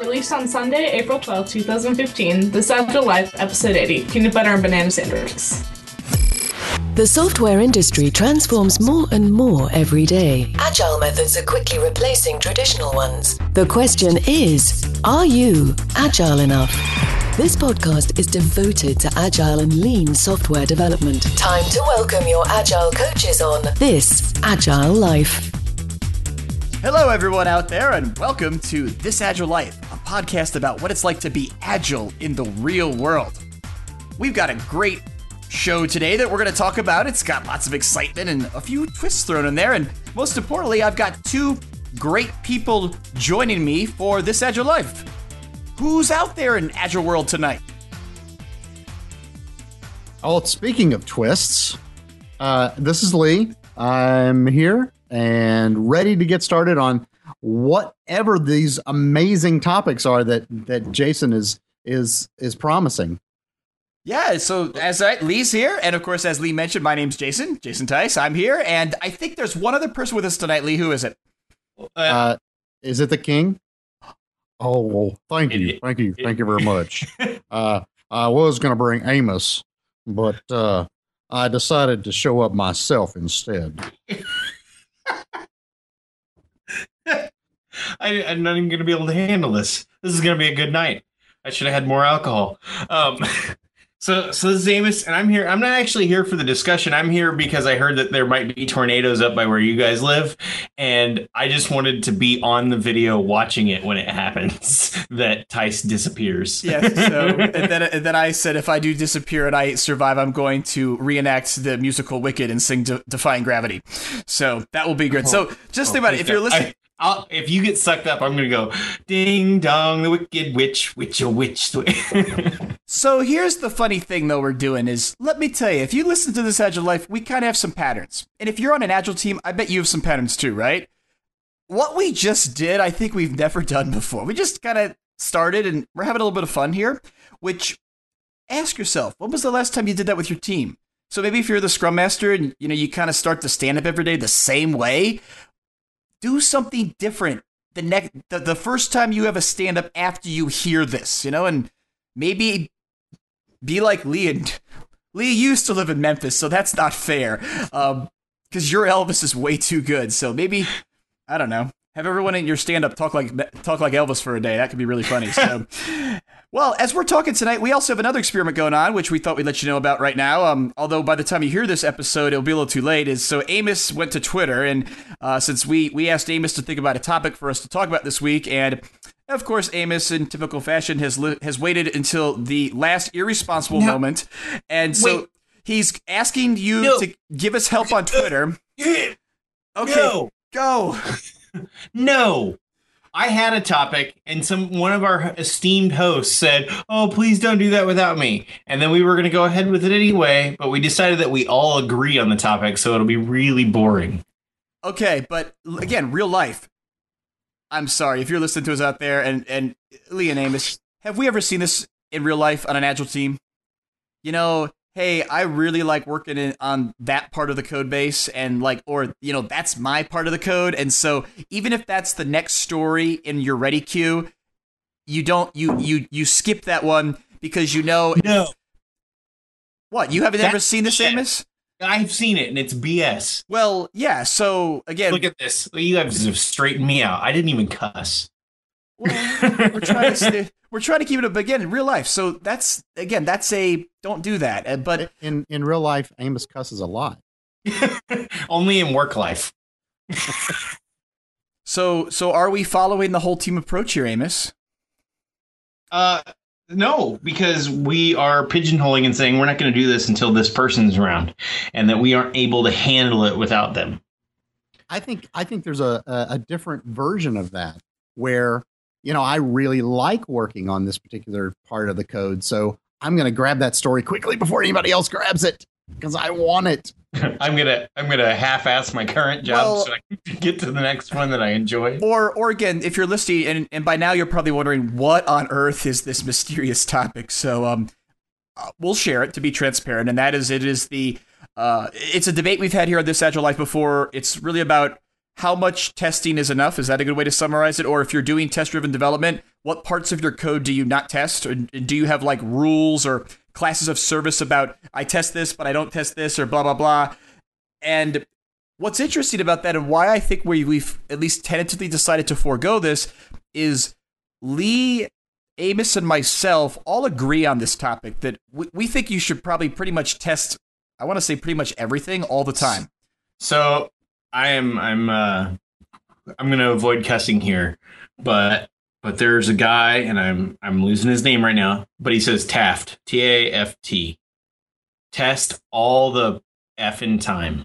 Released on Sunday, April 12, 2015, The Agile Life, Episode 80 Peanut Butter and Banana Sandwiches. The software industry transforms more and more every day. Agile methods are quickly replacing traditional ones. The question is Are you agile enough? This podcast is devoted to agile and lean software development. Time to welcome your agile coaches on This Agile Life. Hello, everyone out there, and welcome to This Agile Life, a podcast about what it's like to be agile in the real world. We've got a great show today that we're going to talk about. It's got lots of excitement and a few twists thrown in there. And most importantly, I've got two great people joining me for this Agile Life. Who's out there in Agile World tonight? Oh, speaking of twists, uh, this is Lee. I'm here and ready to get started on whatever these amazing topics are that that Jason is is is promising. Yeah, so as I, Lee's here, and of course, as Lee mentioned, my name's Jason, Jason Tice. I'm here, and I think there's one other person with us tonight. Lee, who is it? Uh, is it the king? Oh, well, thank you, thank you, thank you very much. Uh, I was going to bring Amos, but uh, I decided to show up myself instead. I, I'm not even going to be able to handle this. This is going to be a good night. I should have had more alcohol. Um, so, so this is Amos, and I'm here. I'm not actually here for the discussion. I'm here because I heard that there might be tornadoes up by where you guys live, and I just wanted to be on the video watching it when it happens. that Tice disappears. Yeah. So, and then, and then I said, if I do disappear and I survive, I'm going to reenact the musical Wicked and sing De- "Defying Gravity." So that will be good. So just Oh, think about it. please If you're listening. I'll, if you get sucked up, I'm to go ding dong, the wicked witch, witch, a witch. So here's the funny thing, though, we're doing is let me tell you, if you listen to this Agile Life, we kind of have some patterns. And if you're on an Agile team, I bet you have some patterns too, right? What we just did, I think we've never done before. We just kind of started and we're having a little bit of fun here, which ask yourself, when was the last time you did that with your team? So maybe if you're the scrum master and you know you kind of start to stand up every day the same way, do something different the next the, the first time you have a stand up after you hear this, you know, and maybe be like Lee and Lee used to live in Memphis, so that's not fair. Um, because your Elvis is way too good. So maybe I don't know. Have everyone in your stand up talk like talk like Elvis for a day. That could be really funny. So well, as we're talking tonight, we also have another experiment going on, which we thought we'd let you know about right now. Um, although by the time you hear this episode, it'll be a little too late. Is so Amos went to Twitter, and uh, since we we asked Amos to think about a topic for us to talk about this week, and of course, Amos, in typical fashion, has li- has waited until the last irresponsible moment, and so Wait. he's asking you No. to give us help on Twitter. Okay, No. go. No. I had a topic and some one of our esteemed hosts said, "Oh, please don't do that without me." And then we were going to go ahead with it anyway, but we decided that we all agree on the topic, so it'll be really boring. Okay, but again, real life. I'm sorry if you're listening to us out there, and and Lee and Amos, have we ever seen this in real life on an agile team? You know, hey, I really like working in, on that part of the code base, and like, or you know, that's my part of the code, and so even if that's the next story in your ready queue, you don't you you you skip that one because you know No. what you haven't ever seen this. Amos. I've seen it and it's BS. Well, yeah. So again, Look at this. You guys have straightened me out. I didn't even cuss. We're trying to stay, we're trying to keep it up again in real life. So that's again, that's a don't do that. Uh, But In in real life, Amos cusses a lot. Only in work life. so so are we following the whole team approach here, Amos? Uh, no, because we are pigeonholing and saying we're not going to do this until this person's around, and that we aren't able to handle it without them. I think I think there's a, a, a different version of that where you know I really like working on this particular part of the code, so I'm going to grab that story quickly before anybody else grabs it because I want it. I'm gonna I'm gonna half-ass my current job Well- so I can get to the next one that I enjoy. Or or again, if you're listening and, and by now you're probably wondering what on earth is this mysterious topic. So um uh, we'll share it to be transparent, and that is it is the uh it's a debate we've had here on this Agile Life before. It's really about how much testing is enough? Is that a good way to summarize it? Or if you're doing test driven development, what parts of your code do you not test? Or do you have like rules or classes of service about I test this, but I don't test this, or blah, blah, blah? And what's interesting about that and why I think we, we've at least tentatively decided to forego this is Lee, Amos, and myself all agree on this topic that we, we think you should probably pretty much test, I want to say pretty much everything all the time. So I am I'm uh I'm gonna avoid cussing here, but but there's a guy and I'm I'm losing his name right now, but he says Taft T A F T. Test all the F in time.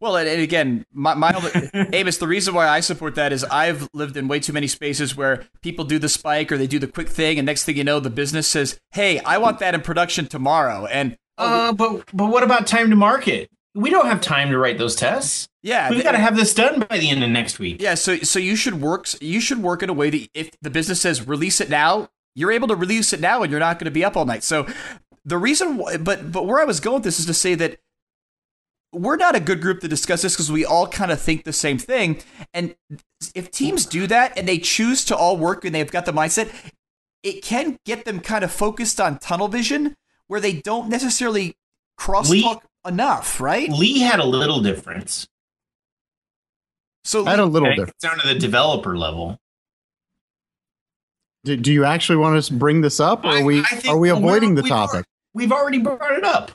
Well, and, and again, my, my Amos, the reason why I support that is I've lived in way too many spaces where people do the spike or they do the quick thing, and next thing you know, the business says, "Hey, I want that in production tomorrow," and uh, but but what about time to market? We don't have time to write those tests. yeah, We've got to have this done by the end of next week. Yeah, so so you should work you should work in a way that if the business says release it now, you're able to release it now and you're not going to be up all night. So the reason why, but but where I was going with this is to say that we're not a good group to discuss this because we all kind of think the same thing. And if teams do that and they choose to all work and they've got the mindset, it can get them kind of focused on tunnel vision where they don't necessarily crosstalk enough, right? Lee had a little difference. So I had a little And it different. down to the developer level. Do, do you actually want us to bring this up, or are we I- I think- are we well, avoiding the we've topic? already- We've already brought it up.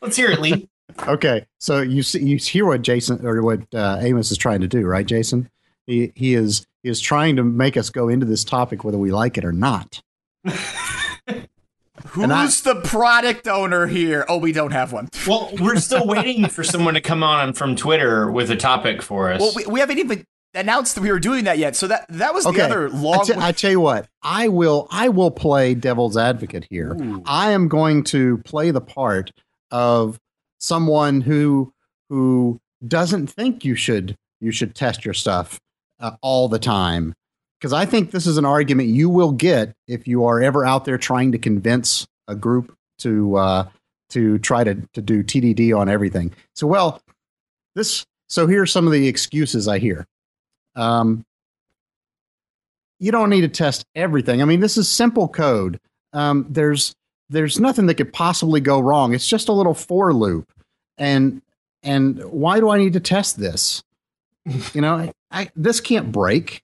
Let's hear it, Lee. Okay, so you see, you hear what Jason or what uh, Amos is trying to do, right, Jason? He he is he is trying to make us go into this topic whether we like it or not. who's I- the product owner here? Oh, we don't have one. well, we're still waiting for someone to come on from Twitter with a topic for us. Well, we, we haven't even announced that we were doing that yet. So that that was Okay, the other long. I te- tell you what, I will I will play devil's advocate here. Ooh. I am going to play the part of someone who who doesn't think you should you should test your stuff uh, all the time because I think this is an argument you will get if you are ever out there trying to convince a group to uh, to try to to do TDD on everything. So well, this so here's some of the excuses I hear. Um, you don't need to test everything. I mean, this is simple code. Um, there's there's nothing that could possibly go wrong. It's just a little for loop, and and why do I need to test this? You know, I this can't break.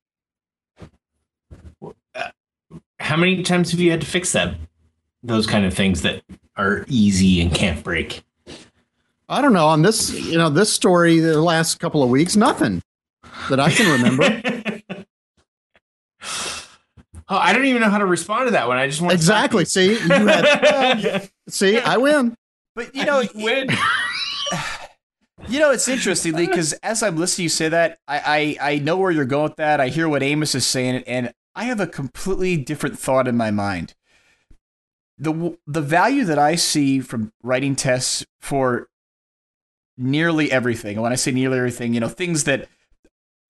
How many times have you had to fix that? Those kind of things that are easy and can't break. I don't know. On this, you know, this story, the last couple of weeks, nothing that I can remember. Oh, I don't even know how to respond to that one. I just want exactly. See, you had. see, I win. but you know, win. you know, it's interesting, Lee, because as I'm listening to you say that, I, I I know where you're going with that. I hear what Amos is saying, and I have a completely different thought in my mind. the The value that I see from writing tests for nearly everything, when I say nearly everything, you know, things that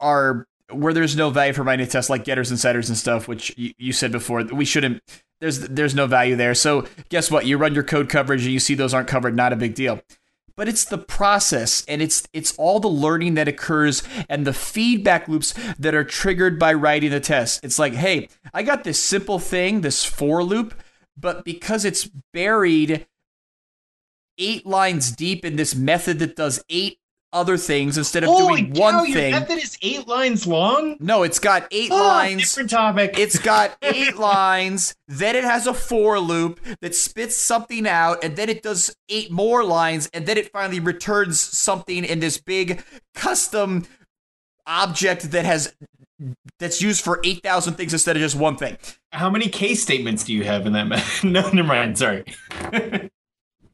are where there's no value for writing tests, like getters and setters and stuff, which you, you said before, we shouldn't. There's there's no value there. So guess what? You run your code coverage and you see those aren't covered. Not a big deal but it's the process and it's it's all the learning that occurs and the feedback loops that are triggered by writing the test. It's like, hey, I got this simple thing, this for loop, but because it's buried eight lines deep in this method that does eight other things instead of doing one your thing. method is eight lines long. No, it's got eight Ah, lines. Different topic. It's got eight lines, then it has a for loop that spits something out, and then it does eight more lines, and then it finally returns something in this big custom object that has that's used for 8,000 things instead of just one thing. How many case statements do you have in that method? no, never mind. Sorry.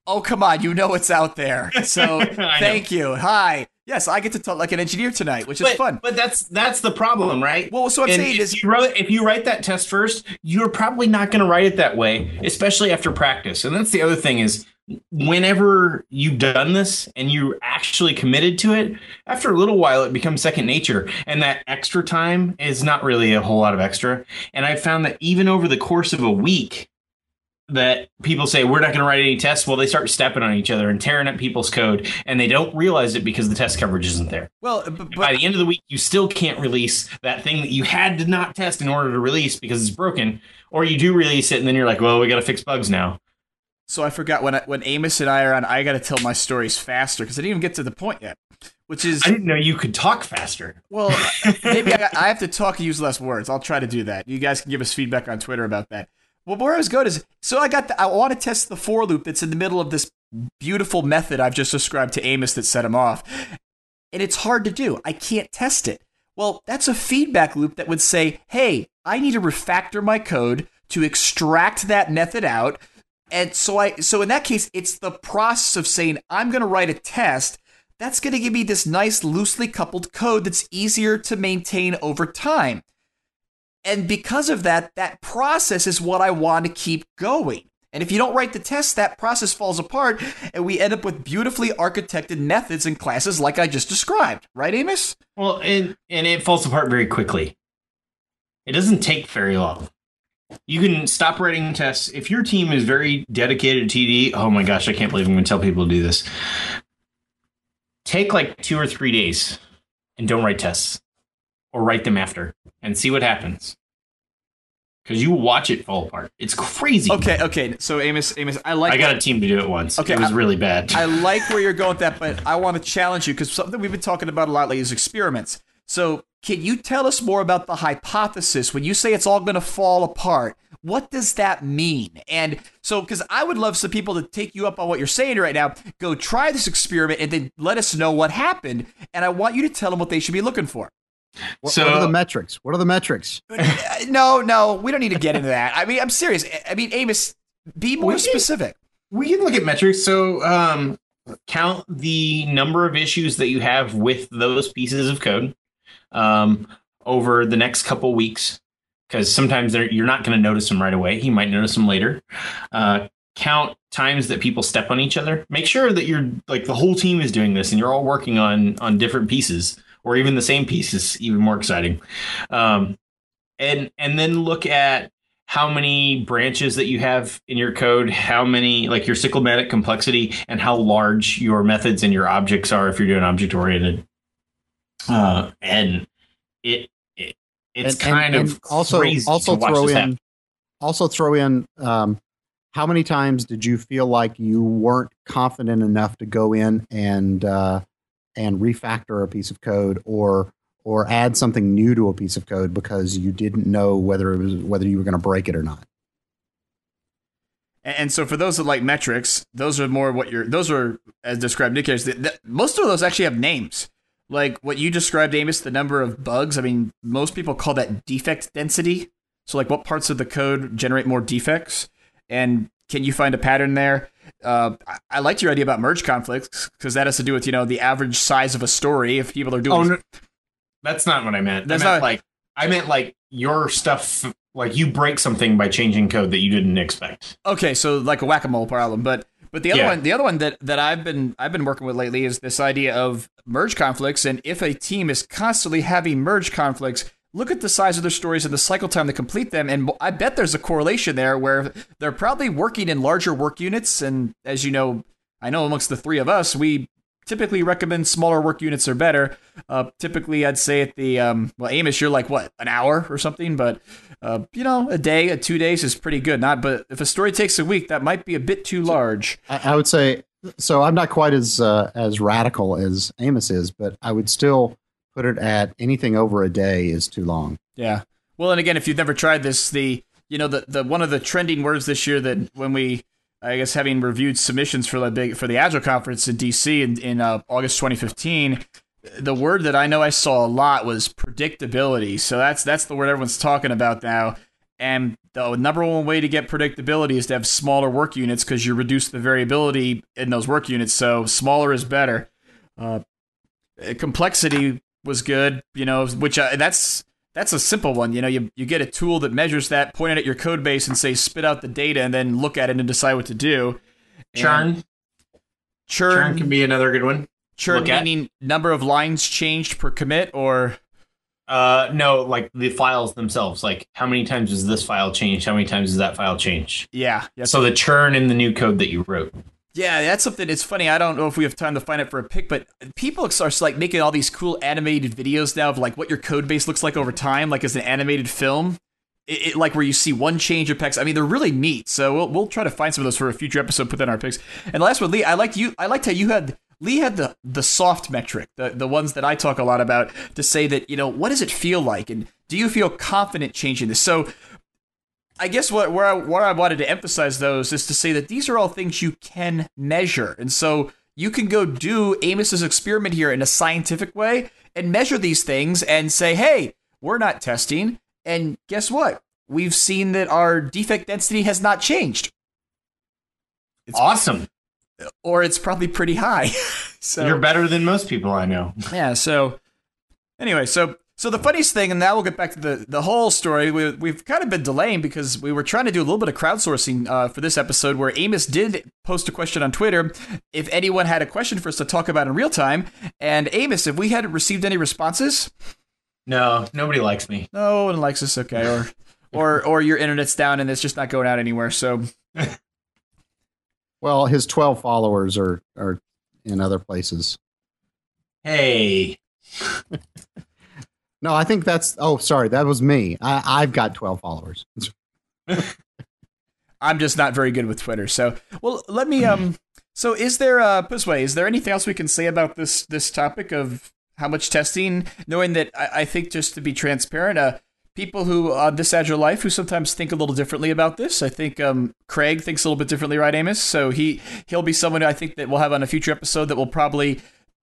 Oh, come on, you know it's out there. So, I know. thank you. Hi. Yes, I get to talk like an engineer tonight, which is but, fun. But that's that's the problem, right? Well, so I'm And saying if is you wrote, if you write that test first, you're probably not going to write it that way, especially after practice. And that's the other thing is whenever you've done this and you're actually committed to it, after a little while it becomes second nature. And that extra time is not really a whole lot of extra. And I found that even over the course of a week, that people say we're not going to write any tests. Well, they start stepping on each other and tearing up people's code, and they don't realize it because the test coverage isn't there. Well, but, By the end of the week, you still can't release that thing that you had to not test in order to release because it's broken, or you do release it and then you're like, well, we got to fix bugs now. so I forgot when I, when Amos and I are on. I got to tell my stories faster because I didn't even get to the point yet. Which is I didn't know you could talk faster. well, maybe I, I have to talk and use less words. I'll try to do that. You guys can give us feedback on Twitter about that. Well, where I was going is so I got the, I want to test the for loop that's in the middle of this beautiful method I've just described to Amos that set him off, and it's hard to do. I can't test it. Well, that's a feedback loop that would say, "Hey, I need to refactor my code to extract that method out." And so I so in that case, it's the process of saying I'm going to write a test that's going to give me this nice loosely coupled code that's easier to maintain over time. And because of that, that process is what I want to keep going. And if you don't write the test, that process falls apart, and we end up with beautifully architected methods and classes like I just described. Right, Amos? Well, and and it falls apart very quickly. It doesn't take very long. You can stop writing tests if your team is very dedicated to TD. Oh my gosh, I can't believe I'm going to tell people to do this. Take like two or three days and don't write tests, or write them after, and see what happens. Because you watch it fall apart. It's crazy. Okay, okay. So Amos, Amos, I like I got a team to do it once. Okay, it was I- really bad. I like where you're going with that, but I want to challenge you because something we've been talking about a lot lately is experiments. So, can you tell us more about the hypothesis when you say it's all going to fall apart? What does that mean? And so, because I would love some people to take you up on what you're saying right now, go try this experiment and then let us know what happened. And I want you to tell them what they should be looking for. What, So- what are the metrics? What are the metrics? No, no, we don't need to get into that. I mean, I'm serious. I mean, Amos, be more We can- specific. We can look at metrics. So, um, count the number of issues that you have with those pieces of code um, over the next couple weeks, because sometimes you're not going to notice them right away. You might notice them later. Uh, count times that people step on each other. Make sure that you're like the whole team is doing this, and you're all working on on different pieces, or even the same piece is Even more exciting. Um, and and then look at how many branches that you have in your code, how many like your cyclomatic complexity, and how large your methods and your objects are if you're doing object oriented. Uh, and it, it it's And- kind and of also crazy also throw in happen. also throw in um, how many times did you feel like you weren't confident enough to go in and uh, and refactor a piece of code or or add something new to a piece of code because you didn't know whether it was whether you were going to break it or not And so for those that like metrics, those are more what you're. Those are as described indicators. That, that, most of those actually have names. Like what you described, Amos, the number of bugs. I mean, most people call that defect density. So like, what parts of the code generate more defects, and can you find a pattern there? Uh, I, liked your idea about merge conflicts because that has to do with you know the average size of a story. If people are doing Oh, no, that's not what I meant. That's I meant not- like I meant like your stuff. Like you break something by changing code that you didn't expect. Okay, so like a whack a mole problem, but but the other Yeah. one, the other one that that I've been I've been working with lately is this idea of merge conflicts, and if a team is constantly having merge conflicts. Look at the size of their stories and the cycle time to complete them, and I bet there's a correlation there where they're probably working in larger work units. And as you know, I know amongst the three of us, we typically recommend smaller work units are better. Uh, typically, I'd say at the um, well, Amos, you're like what an hour or something, but uh, you know, a day, a two days is pretty good. Not, but if a story takes a week, that might be a bit too large. I, I would say so. I'm not quite as uh, as radical as Amos is, but I would still put it at anything over a day is too long. Yeah. Well, and again, if you've never tried this, the you know the the one of the trending words this year that when we I guess having reviewed submissions for the big for the Agile conference in DC in in uh, August 2015, the word that I know I saw a lot was predictability. So that's that's the word everyone's talking about now. And the number one way to get predictability is to have smaller work units because you reduce the variability in those work units. So smaller is better. Uh, complexity was good, you know, which uh, that's that's a simple one. You know, you, you get a tool that measures that, point it at your code base, and say spit out the data, and then look at it and decide what to do. Churn, churn, churn can be another good one. churn look at. meaning number of lines changed per commit, or Uh, no, like the files themselves. Like how many times is this file changed? How many times does that file change? Yeah, yeah. So the churn in the new code that you wrote. Yeah, that's something. It's funny. I don't know if we have time to find it for a pick, but people are like making all these cool animated videos now of like what your code base looks like over time, like as an animated film. It, it, like where you see one change of picks. I mean, they're really neat. So we'll we'll try to find some of those for a future episode. Put that in our picks. And last one, Lee, I liked you. I liked how you had Lee had the the soft metric, the the ones that I talk a lot about, to say that you know what does it feel like, and do you feel confident changing this? So I guess what where I, where I wanted to emphasize those is to say that these are all things you can measure, and so you can go do Amos's experiment here in a scientific way and measure these things and say, hey, we're not testing, and guess what? We've seen that our defect density has not changed. It's awesome. Or it's probably pretty high. so you're better than most people I know. Yeah. So anyway, so so the funniest thing, and now we'll get back to the, the whole story. We, we've kind of been delaying because we were trying to do a little bit of crowdsourcing uh, for this episode where Amos did post a question on Twitter if anyone had a question for us to talk about in real time. And Amos, if we had received any responses? No, nobody likes me. No one likes us, okay. Or or or your internet's down and it's just not going out anywhere. So Well, his twelve followers are are in other places. Hey. No, I think that's. Oh, sorry, that was me. I, I've got twelve followers. I'm just not very good with Twitter. So, well, let me. Um. So, is there uh, way? Is there anything else we can say about this this topic of how much testing? Knowing that I, I think just to be transparent, uh, people who on this agile life who sometimes think a little differently about this. I think um, Craig thinks a little bit differently, right, Amos? So he he'll be someone I think that we'll have on a future episode that will probably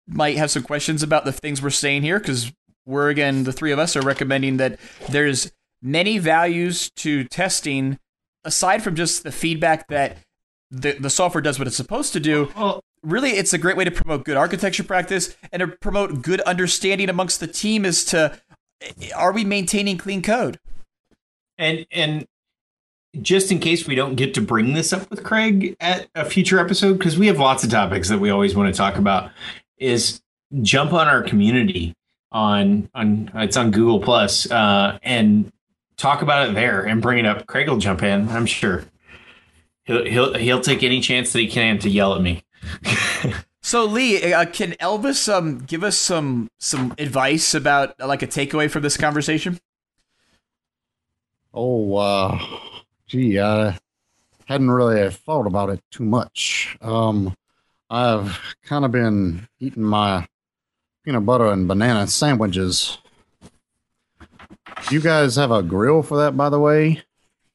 might have some questions about the things we're saying here because we're again the three of us are recommending that there's many values to testing aside from just the feedback that the, the software does what it's supposed to do. Really it's a great way to promote good architecture practice and to promote good understanding amongst the team as to eh, are we maintaining clean code? And and just in case we don't get to bring this up with craig at a future episode because we have lots of topics that we always want to talk about is jump on our community on on it's on Google Plus uh, and talk about it there and bring it up. Craig will jump in, I'm sure. He'll he'll he'll take any chance that he can to yell at me. so Lee, uh, can Elvis um give us some some advice about like a takeaway from this conversation? Oh, uh, gee, I hadn't really thought about it too much. Um, I've kind of been eating my peanut butter and banana sandwiches. You guys have a grill for that, by the way?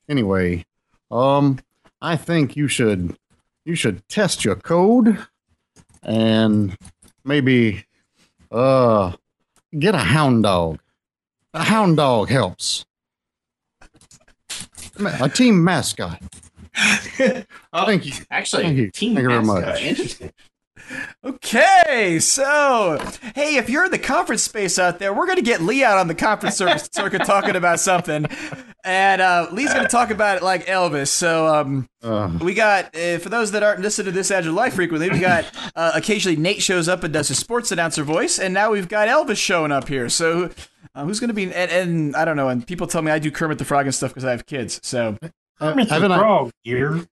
Anyway, um, I think you should you should test your code and maybe uh get a hound dog. A hound dog helps. A team mascot. oh, Thank you. Actually, Thank you. Team Thank you very mascot. much. Interesting. Okay, so hey, if you're in the conference space out there, we're gonna get Lee out on the conference circuit, circuit talking about something, and uh, Lee's gonna talk about it like Elvis. So um, Uh, we got uh, for those that aren't listening to this Agile Life frequently, we got uh, occasionally Nate shows up and does his sports announcer voice, and now we've got Elvis showing up here. So uh, who's gonna be? And, and I don't know. And people tell me I do Kermit the Frog and stuff because I have kids. So haven't I, Frog here.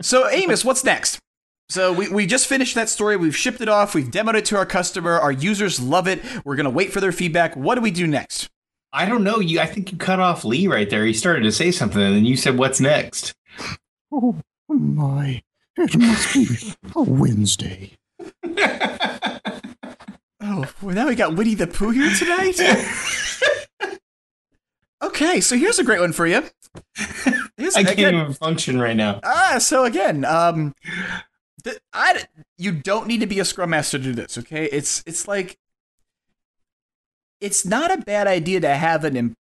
so Amos, what's next? So we, we just finished that story. We've shipped it off. We've demoed it to our customer. Our users love it. We're gonna wait for their feedback. What do we do next? I don't know. You, I think you cut off Lee right there. He started to say something, and then you said, "What's next?" oh my, it must be a Wednesday. Oh, well, now we got Winnie the Pooh here tonight. okay, so here's a great one for you. Here's, I can't again, even function right now. ah, so again, um, th- I you don't need to be a scrum master to do this. Okay, it's it's like it's not a bad idea to have an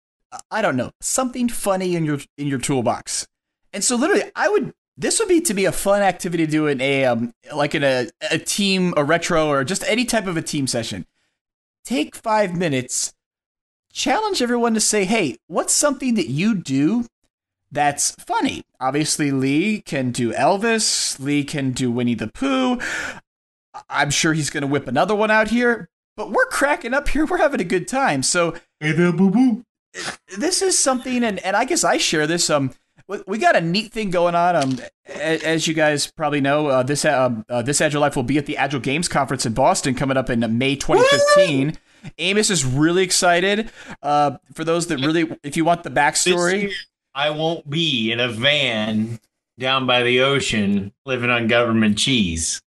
I don't know something funny in your in your toolbox. And so literally, I would this would be to be a fun activity to do in a um like in a a team a retro or just any type of a team session. Take five minutes, challenge everyone to say, "Hey, what's something that you do that's funny?" Obviously, Lee can do Elvis. Lee can do Winnie the Pooh. I'm sure he's going to whip another one out here. but we're cracking up here. We're having a good time. So Hey there, boo boo. this is something, and, and I guess I share this. Um, we- got a neat thing going on. Um, as you guys probably know, uh, this um, uh, this Agile Life will be at the Agile Games Conference in Boston coming up in May 2015. Amos is really excited. Uh, for those that really, if you want the backstory, I won't be in a van down by the ocean living on government cheese.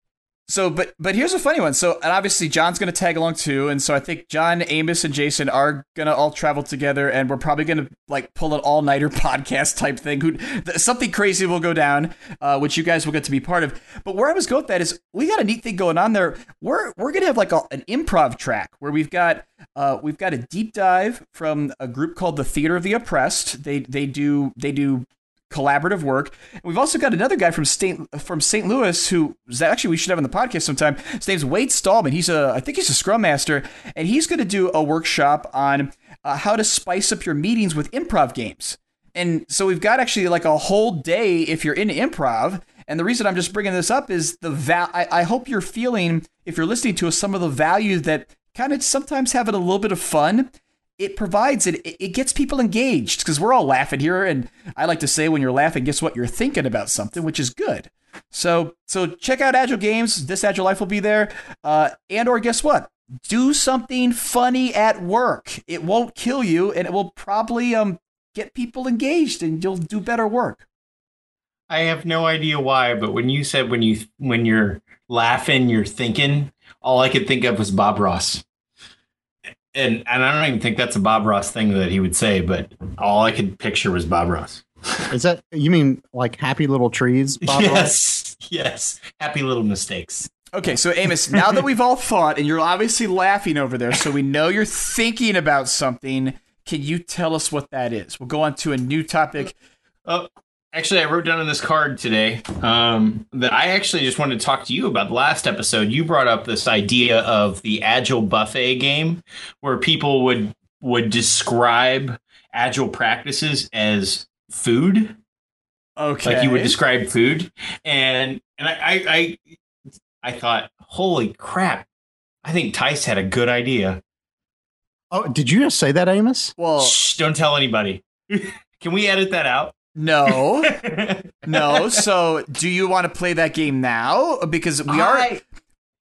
So, but but here's a funny one. So, and obviously John's going to tag along too, and so I think John, Amos, and Jason are going to all travel together, and we're probably going to like pull an all nighter podcast type thing. Who th- something crazy will go down, uh, which you guys will get to be part of. But where I was going with that is we got a neat thing going on there. We're we're going to have like a, an improv track where we've got uh, we've got a deep dive from a group called the Theater of the Oppressed. They they do they do collaborative work. And we've also got another guy from St. from St. Louis who actually we should have on the podcast sometime. His name's Wade Stallman. He's a I think he's a Scrum Master, and he's going to do a workshop on uh, how to spice up your meetings with improv games. And so we've got actually like a whole day if you're into improv. And the reason I'm just bringing this up is the val. I, I hope you're feeling if you're listening to us some of the value that kind of sometimes having a little bit of fun it provides it it gets people engaged because we're all laughing here and i like to say when you're laughing guess what? You're thinking about something which is good. So so check out agile games. This agile life will be there. Uh, and or guess what? Do something funny at work. It won't kill you and it will probably um get people engaged and you'll do better work. I have no idea why, but when you said when you when you're laughing, you're thinking, all I could think of was Bob Ross. And and I don't even think that's a Bob Ross thing that he would say, but all I could picture was Bob Ross. Is that you mean like happy little trees? Bob Ross? yes, yes. Happy little mistakes. Okay, so Amos, now that we've all thought, and you're obviously laughing over there, so we know you're thinking about something, can you tell us what that is? We'll go on to a new topic. Oh, actually, I wrote down on this card today um, that I actually just wanted to talk to you about the last episode. You brought up this idea of the agile buffet game, where people would would describe agile practices as food, Okay. like you would describe food, and and I I I, I thought, holy crap! I think Tice had a good idea. Oh, did you just say that, Amos? Well, Shh, don't tell anybody. Can we edit that out? No. No. So, do you want to play that game now? Because we are I-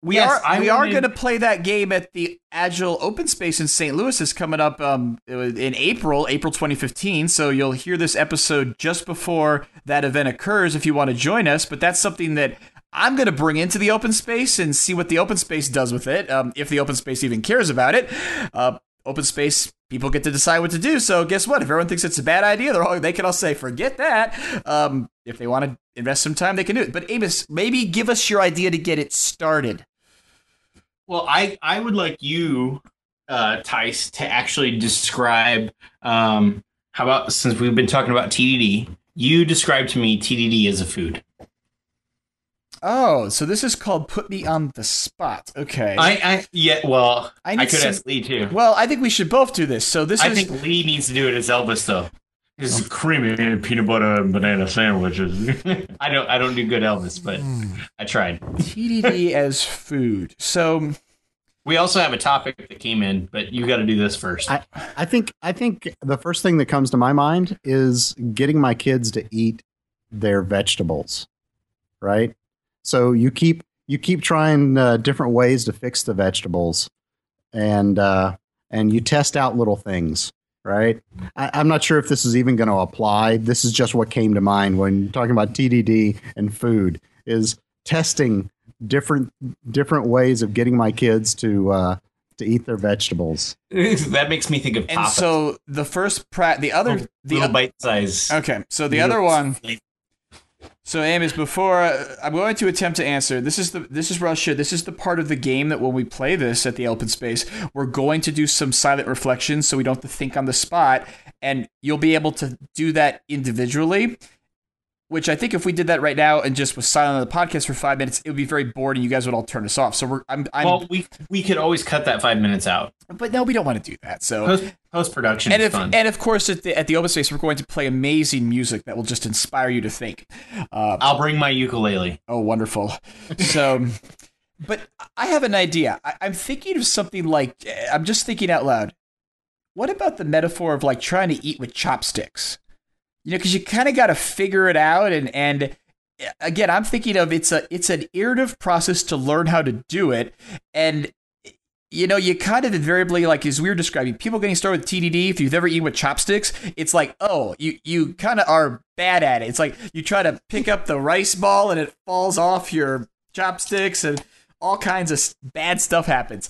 we yes, are I we are going to play that game at the Agile Open Space in St. Louis. is coming up um, in April, April 2015. So you'll hear this episode just before that event occurs if you want to join us. But that's something that I'm going to bring into the open space and see what the open space does with it, um, if the open space even cares about it. Uh, open space people get to decide what to do. So guess what? If everyone thinks it's a bad idea, they're all, they can all say forget that. Um, if they want to invest some time, they can do it. But Amos, maybe give us your idea to get it started. Well, I I would like you, uh, Tice, to actually describe. Um, how about since we've been talking about TDD, you describe to me TDD as a food. Oh, so this is called Put Me on the Spot. Okay. I, I yeah. Well, I I, could some- ask Lee too. well, I think we should both do this. So this I is think Lee needs to do it as Elvis though. This is creamy peanut butter and banana sandwiches. I don't I don't do good Elvis, but I tried. TDD as food. So We also have a topic that came in, but you got to do this first. I, I think I think the first thing that comes to my mind is getting my kids to eat their vegetables, right? So you keep you keep trying uh, different ways to fix the vegetables, and uh, and you test out little things, right? I, I'm not sure if this is even going to apply. This is just what came to mind when talking about TDD and food is testing different different ways of getting my kids to uh, to eat their vegetables. that makes me think of and Papa. so the first pra- the other little, the little o- bite size. Okay, so the other one So, Amos, before uh, I'm going to attempt to answer, this is the this is Russia. This is the part of the game that when we play this at the open space, we're going to do some silent reflections, so we don't have to think on the spot, and you'll be able to do that individually. Which I think if we did that right now and just was silent on the podcast for five minutes, it would be very bored, and you guys would all turn us off. So we're I'm, I'm well, we we could always cut that five minutes out. but no, we don't want to do that. So Post production and if fun. and of course at the at the open space, we're going to play amazing music that will just inspire you to think. Uh, I'll bring my ukulele. Oh, wonderful. So, But I have an idea. I, I'm thinking of something like I'm just thinking out loud. What about the metaphor of like trying to eat with chopsticks? You know, because you kind of got to figure it out, and and again, I'm thinking of it's a it's an iterative process to learn how to do it, and you know, you kind of invariably like as we were describing, people getting started with TDD. If you've ever eaten with chopsticks, it's like, oh, you you kind of are bad at it. It's like you try to pick up the rice ball and it falls off your chopsticks, and all kinds of bad stuff happens.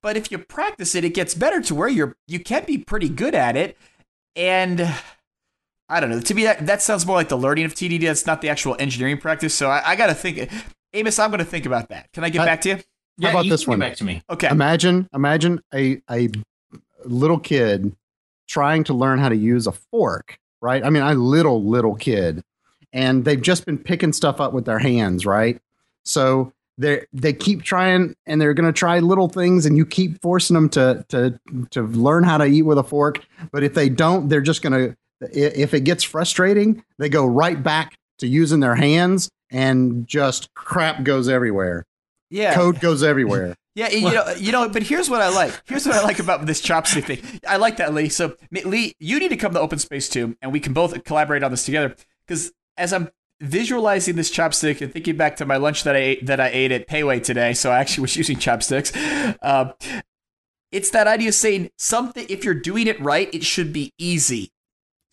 But if you practice it, it gets better to where you're you can be pretty good at it, and I don't know. To me, that that sounds more like the learning of TDD. That's not the actual engineering practice. So I, I got to think. Amos, I'm going to think about that. Can I get I- back to you? Yeah, about you this can one? get Back to me. Okay. Imagine, imagine a a little kid trying to learn how to use a fork, right? I mean, a little little kid, and they've just been picking stuff up with their hands, right? So they they keep trying, and they're going to try little things, and you keep forcing them to to to learn how to eat with a fork. But if they don't, they're just going to. If it gets frustrating, they go right back to using their hands, and just crap goes everywhere. Yeah. Code goes everywhere. Yeah, you know, you know, but here's what I like. Here's what I like about this chopstick thing. I like that, Lee. So, Lee, you need to come to open space too, and we can both collaborate on this together. Because as I'm visualizing this chopstick and thinking back to my lunch that I ate, that I ate at Pei Wei today, so I actually was using chopsticks. Um, it's that idea of saying something. If you're doing it right, it should be easy.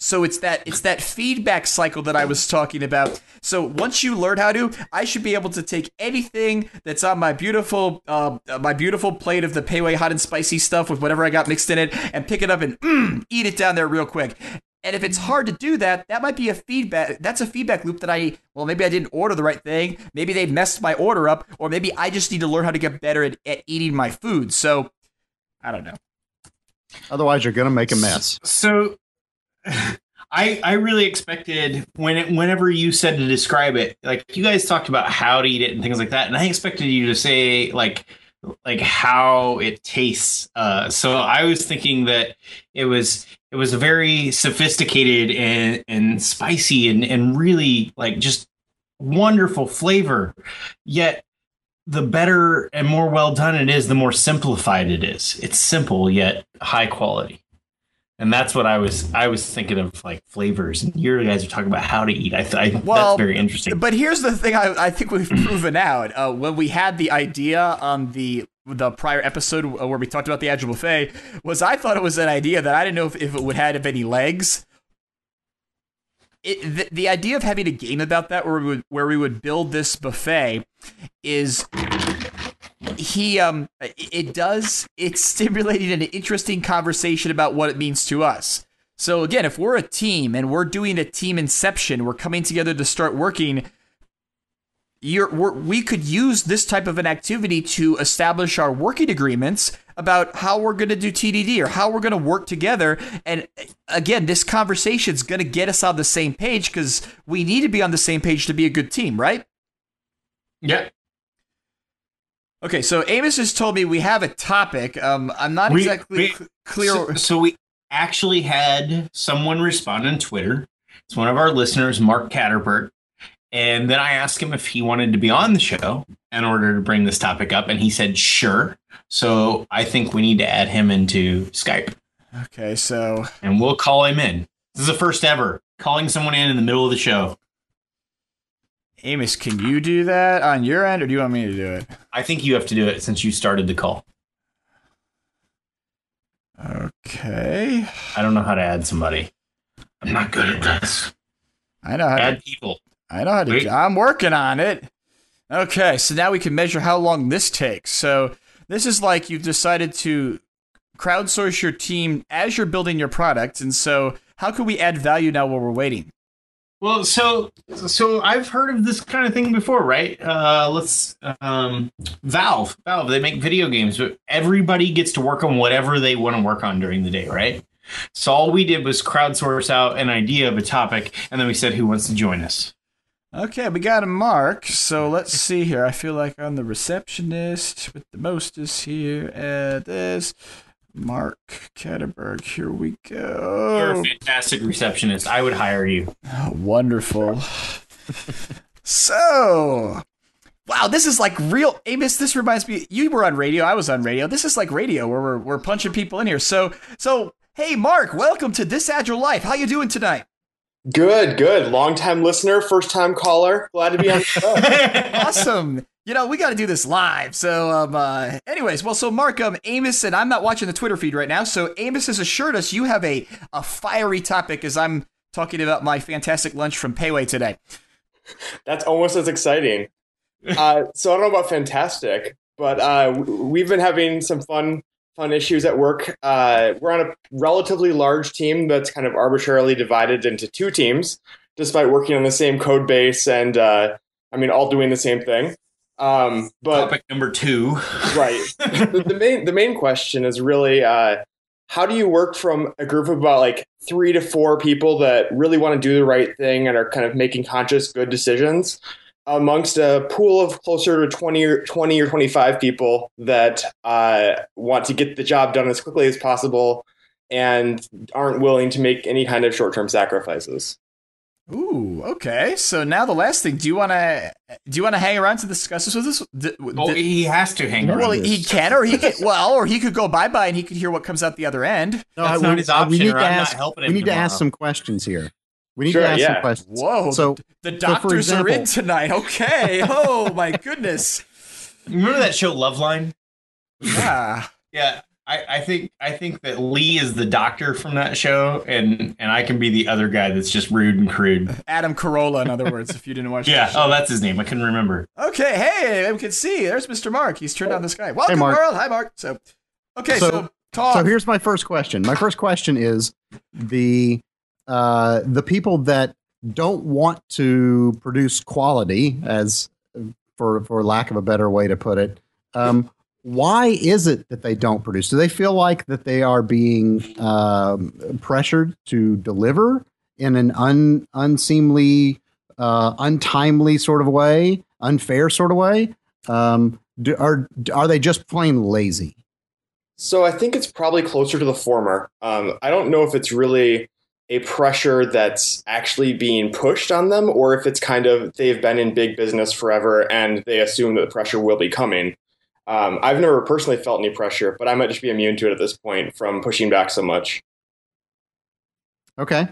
So it's that it's that feedback cycle that I was talking about. So once you learn how to, I should be able to take anything that's on my beautiful uh, my beautiful plate of the Pei Wei hot and spicy stuff with whatever I got mixed in it, and pick it up and mm, eat it down there real quick. And if it's hard to do that, that might be a feedback. That's a feedback loop that I well maybe I didn't order the right thing, maybe they messed my order up, or maybe I just need to learn how to get better at, at eating my food. So I don't know. Otherwise, you're going to make a mess. So I I really expected when it, whenever you said to describe it, like you guys talked about how to eat it and things like that, and I expected you to say like like how it tastes. Uh, so I was thinking that it was it was very sophisticated and and spicy and and really like just wonderful flavor. Yet the better and more well done it is, the more simplified it is. It's simple yet high quality. And that's what I was I was thinking of like flavors. And you guys are talking about how to eat. I, th- I think Well, that's very interesting. But here's the thing: I, I think we've proven out uh, when we had the idea on the the prior episode uh, where we talked about the agile buffet was I thought it was an idea that I didn't know if, if it would have any legs. It, the, the idea of having a game about that where we would where we would build this buffet is he um it does it's stimulating an interesting conversation about what it means to us so again if we're a team and we're doing a team inception we're coming together to start working we could use this type of an activity to establish our working agreements about how we're going to do TDD or how we're going to work together. And again, this conversation is going to get us on the same page because we need to be on the same page to be a good team, right? yeah. Okay, so Amos has told me we have a topic. Um, I'm not We- exactly we- cl- clear. So, so we actually had someone respond on Twitter. It's one of our listeners, Mark Catterbert. And then I asked him if he wanted to be on the show in order to bring this topic up. And he said, sure. So I think we need to add him into Skype okay, so and we'll call him in. This is the first ever calling someone in in the middle of the show. Amos, can you do that on your end, or do you want me to do it? I think you have to do it since you started the call. Okay, I don't know how to add somebody. I'm not good at this. I know how. To, Add people. I know how to. Wait. I'm working on it. Okay, so now we can measure how long this takes. So this is like you've decided to crowdsource your team as you're building your product, and so how can we add value now while we're waiting? Well, so so I've heard of this kind of thing before, right? Uh, let's um, Valve, Valve. They make video games, but everybody gets to work on whatever they want to work on during the day, right? So all we did was crowdsource out an idea of a topic, and then we said who wants to join us. Okay, we got a mark. So let's see here. I feel like I'm the receptionist with the mostest here at this. Mark Ketterberg. Here we go. You're a fantastic receptionist. I would hire you. Oh, wonderful. so, Wow, this is like real. Amos, this reminds me. You were on radio. I was on radio. This is like radio where we're, we're punching people in here. So, so hey, Mark, welcome to This Agile Life. How you doing tonight? Good, good. Long time listener, first time caller. Glad to be on the show. awesome. You know, we got to do this live. So, um, uh, anyways, well, so Mark, um, Amos, and I'm not watching the Twitter feed right now. So, Amos has assured us you have a, a fiery topic as I'm talking about my fantastic lunch from Pei Wei today. That's almost as exciting. Uh, so, I don't know about fantastic, but uh, we've been having some fun fun issues at work. Uh, we're on a relatively large team that's kind of arbitrarily divided into two teams, despite working on the same code base and, uh, I mean, all doing the same thing. Um, but topic number two, right? the, the, main the main question is really uh, how do you work from a group of about like three to four people that really want to do the right thing and are kind of making conscious, good decisions amongst a pool of closer to 20 or 20 or 25 people that uh, want to get the job done as quickly as possible and aren't willing to make any kind of short-term sacrifices. Ooh, okay. So now the last thing, do you want to do you want to hang around to discuss this with us? The, oh, he has to hang around. Well, he can, or he can. Well, or he could go bye bye, and he could hear what comes out the other end. No, That's I, not uh, we, his option. We need to ask. We need to ask some questions here. We need sure, to ask yeah. some questions. Whoa! So the doctors so example, are in tonight. Okay. oh my goodness. Remember that show Loveline? Yeah. yeah. I, I think I think that Lee is the doctor from that show, and and I can be the other guy that's just rude and crude. Adam Carolla, in other words, if you didn't watch. yeah. Oh, that's his name. I couldn't remember. Okay. Hey, we can see. There's Mr. Mark. He's turned on the sky. Welcome, hey, Mark. world. Hi, Mark. So, okay. So, so, talk. so here's my first question. My first question is the uh, the people that don't want to produce quality, as for for lack of a better way to put it. Um, why is it that they don't produce? Do they feel like that they are being um, pressured to deliver in an un, unseemly, uh, untimely sort of way, unfair sort of way? Um, do, are are they just plain lazy? So I think it's probably closer to the former. Um, I don't know if it's really a pressure that's actually being pushed on them, or if it's kind of they've been in big business forever and they assume that the pressure will be coming. Um, I've never personally felt any pressure, but I might just be immune to it at this point from pushing back so much. Okay.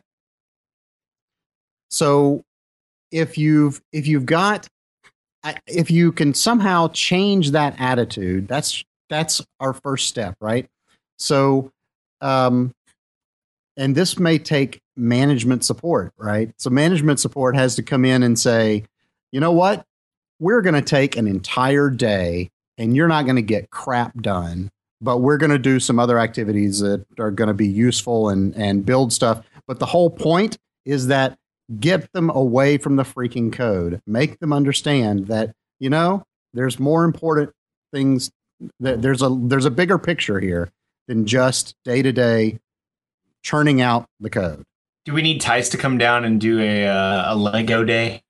So if you've if you've got if you can somehow change that attitude, that's that's our first step, right? So um and this may take management support, right? So management support has to come in and say, you know what? We're going to take an entire day and you're not going to get crap done, but we're going to do some other activities that are going to be useful and, and build stuff. But the whole point is that get them away from the freaking code, make them understand that, you know, there's more important things that there's a there's a bigger picture here than just day to day churning out the code. Do we need Tice to come down and do a uh, a Lego day?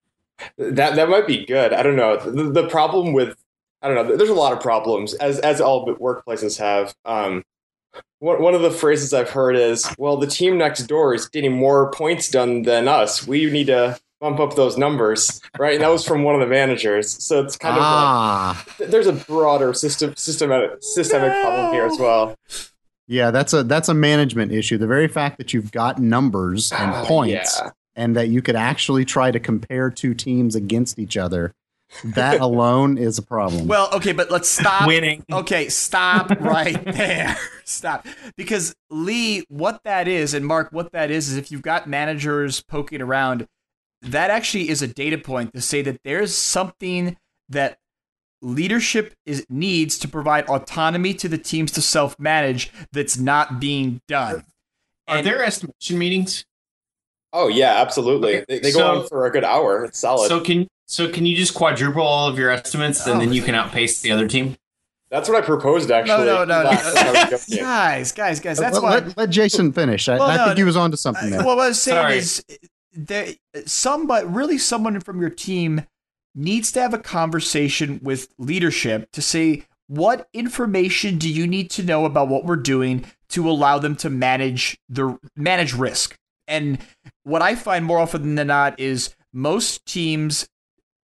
That that might be good. I don't know. The, the problem with I don't know. There's a lot of problems, as as all workplaces have. Um, one one of the phrases I've heard is, "Well, the team next door is getting more points done than us. We need to bump up those numbers, right?" And that was from one of the managers. So it's kind ah. of like, there's a broader system systematic systemic no. problem here as well. Yeah, that's a that's a management issue. The very fact that you've got numbers and ah, points, yeah. and that you could actually try to compare two teams against each other that alone is a problem. Well, okay, but let's stop. Winning. Okay, stop right there. stop. Because Lee, what that is, and Mark, what that is, is if you've got managers poking around, that actually is a data point to say that there's something that leadership is needs to provide autonomy to the teams to self-manage that's not being done. Are and, there estimation meetings? Oh yeah, absolutely. Okay, they, they, go on for a good hour. It's solid. So can so can you just quadruple all of your estimates and oh. then you can outpace the other team? That's what I proposed, actually. No, no, no, no. guys, guys, guys. That's let, why. Let, let Jason finish. I, well, I no, think he was on to something there. Well, what I was saying Sorry. is, there, somebody, really, someone from your team needs to have a conversation with leadership to say what information do you need to know about what we're doing to allow them to manage the manage risk. And what I find more often than not is most teams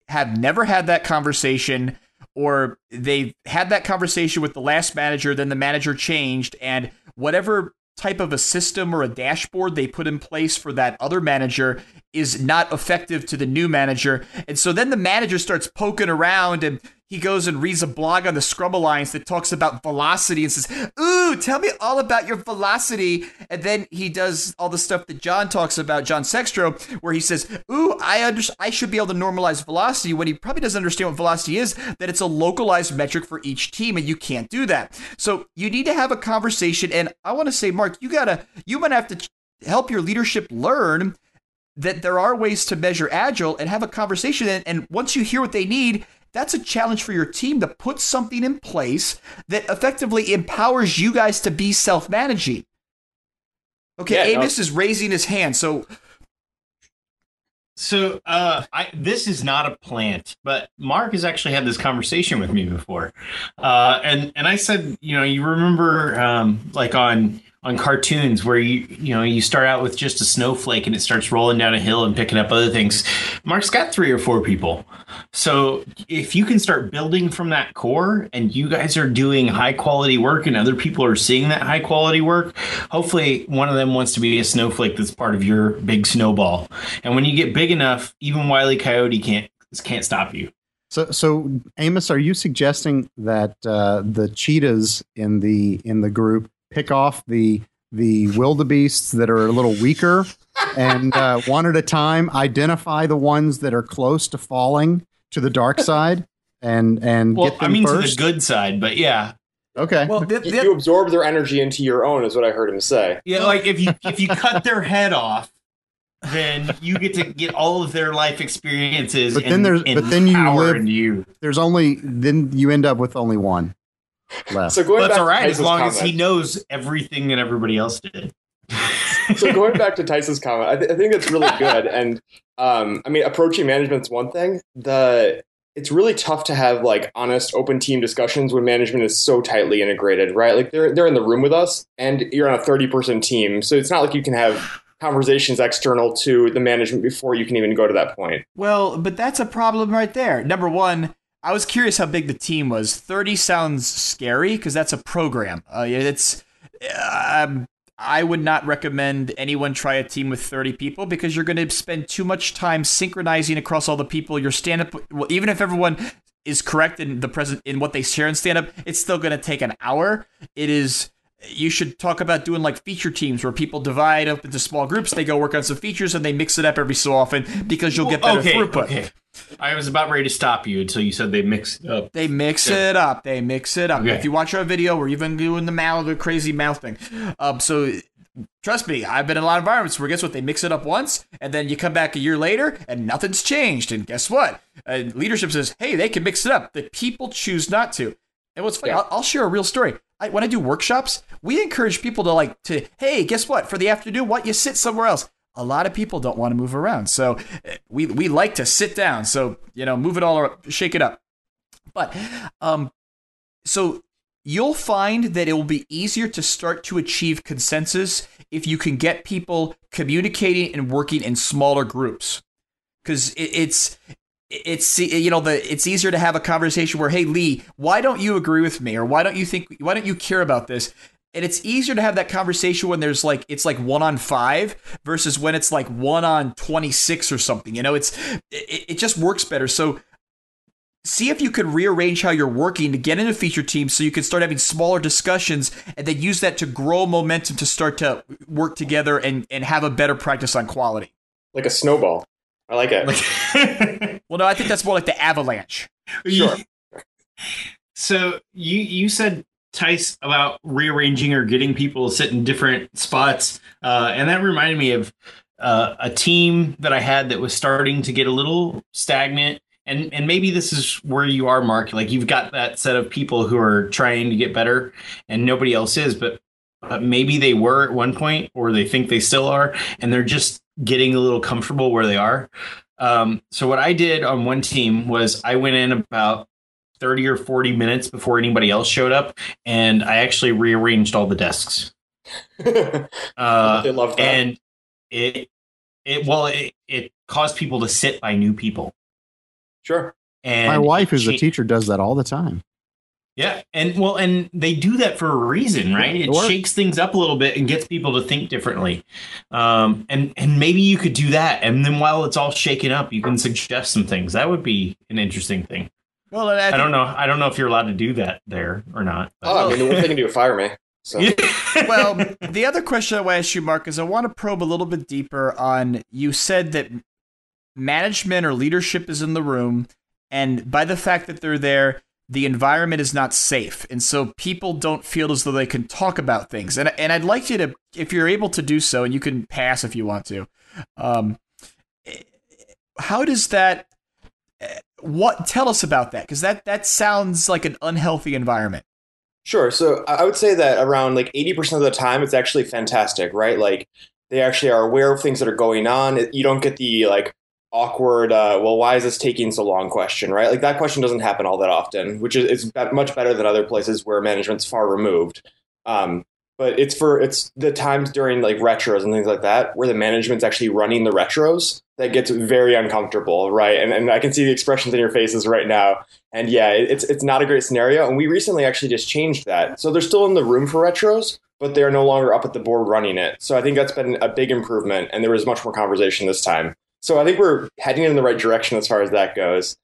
have never had that conversation or they've had that conversation with the last manager, then the manager changed, and whatever type of a system or a dashboard they put in place for that other manager is not effective to the new manager. And so then the manager starts poking around and he goes and reads a blog on the Scrum Alliance that talks about velocity and says, Ooh, tell me all about your velocity. And then he does all the stuff that John talks about, John Sextro, where he says, Ooh, I under- I should be able to normalize velocity when he probably doesn't understand what velocity is, that it's a localized metric for each team, and you can't do that. So you need to have a conversation. And I want to say, Mark, you gotta you might have to help your leadership learn that there are ways to measure agile and have a conversation and once you hear what they need that's a challenge for your team to put something in place that effectively empowers you guys to be self-managing. Okay, Yeah, no. Amos is raising his hand. So So uh I this is not a plant, but Mark has actually had this conversation with me before. Uh and and I said, you know, you remember um like on on cartoons where you you know you start out with just a snowflake and it starts rolling down a hill and picking up other things. Mark's got three or four people. So if you can start building from that core and you guys are doing high quality work and other people are seeing that high quality work, hopefully one of them wants to be a snowflake that's part of your big snowball. And when you get big enough, even Wiley Coyote can't can't stop you. So, so Amos, are you suggesting that uh, the cheetahs in the in the group pick off the the wildebeests that are a little weaker, and uh, one at a time identify the ones that are close to falling to the dark side, and and Well, get them I mean first? to the good side, but yeah. okay, well, the, You, you absorb their energy into your own, is what I heard him say. Yeah, like if you if you cut their head off, then you get to get all of their life experiences. But then there's- and but then you live- you. there's only then you end up with only one left. So going That's back all to as Tyson's long as he knows everything that everybody else did. so going back to Tyson's comment, I, th- I think it's really good. And um, I mean, approaching management's one thing. The it's really tough to have like honest, open team discussions when management is so tightly integrated, right? Like they're they're in the room with us, and you're on a thirty person team, so it's not like you can have conversations external to the management before you can even go to that point. well, but that's a problem right there. Number one, I was curious how big the team was. Thirty sounds scary because that's a program. Uh, it's um, I would not recommend anyone try a team with 30 people because you're going to spend too much time synchronizing across all the people. Your stand up, well, even if everyone is correct in the present in what they share in stand up, it's still going to take an hour. It is. You should talk about doing like feature teams where people divide up into small groups. They go work on some features and they mix it up every so often because you'll get better okay, throughput. okay. I was about ready to stop you until you said they mix it up. They mix Yeah. it up. They mix it up. Okay. If you watch our video, we're even doing the mouth, the crazy mouth thing. Um, so trust me, I've been in a lot of environments where guess what? They mix it up once, and then you come back a year later, and nothing's changed. And guess what? Uh, leadership says, "Hey, they can mix it up." The people choose not to. And what's funny, Yeah. I'll, I'll share a real story. I, when I do workshops, we encourage people to like to, hey, guess what? For the afternoon, don't you sit somewhere else? A lot of people don't want to move around, so uh, we we like to sit down. So you know, move it all, ar- shake it up. But um, so you'll find that it will be easier to start to achieve consensus if you can get people communicating and working in smaller groups because it, it's it's you know the it's easier to have a conversation where hey lee why don't you agree with me or why don't you think why don't you care about this and it's easier to have that conversation when there's like it's like one on five versus when it's like one on 26 or something you know it's it, it just works better so see if you can rearrange how you're working to get into feature teams so you can start having smaller discussions and then use that to grow momentum to start to work together and, and have a better practice on quality. Like a snowball. I like it. Well, no, I think that's more like the avalanche. Sure. So you you said Tice about rearranging or getting people to sit in different spots, uh, and that reminded me of uh, a team that I had that was starting to get a little stagnant. And and maybe this is where you are, Mark. Like you've got that set of people who are trying to get better, and nobody else is. But uh, maybe they were at one point, or they think they still are, and they're just getting a little comfortable where they are. Um, so what I did on one team was I went in about 30 or 40 minutes before anybody else showed up and i actually rearranged all the desks uh, they love that. and it it well it, it caused people to sit by new people Sure. And My wife, who's a teacher, does that all the time. Yeah, and well, and they do that for a reason, right? It It shakes things up a little bit and gets people to think differently. Um, and and maybe you could do that, and then while it's all shaken up, you can suggest some things. That would be an interesting thing. Well, and I, I don't know. I don't know if you're allowed to do that there or not. but- Oh, I mean, the worst they can do is fire me. So well, the other question I want to ask you, Mark, is I want to probe a little bit deeper on. You said that management or leadership is in the room, and by the fact that they're there, the environment is not safe, and so people don't feel as though they can talk about things. And and I'd like you to, if you're able to do so, and you can pass if you want to. Um, how does that? eh, What tell us about that? Because that that sounds like an unhealthy environment. Sure. So I I would say that around like 80% of the time, it's actually fantastic, right? Like they actually are aware of things that are going on. You don't get the like awkward, uh, well, why is this taking so long question, right? Like that question doesn't happen all that often, which is, is much better than other places where management's far removed. Um, but it's for it's the times during like retros and things like that where the management's actually running the retros that gets very uncomfortable, right? And and I can see the expressions in your faces right now. And yeah, it's it's not a great scenario. And we recently actually just changed that. So they're still in the room for retros, but they're no longer up at the board running it. So I think that's been a big improvement, and there was much more conversation this time. So I think we're heading in the right direction as far as that goes.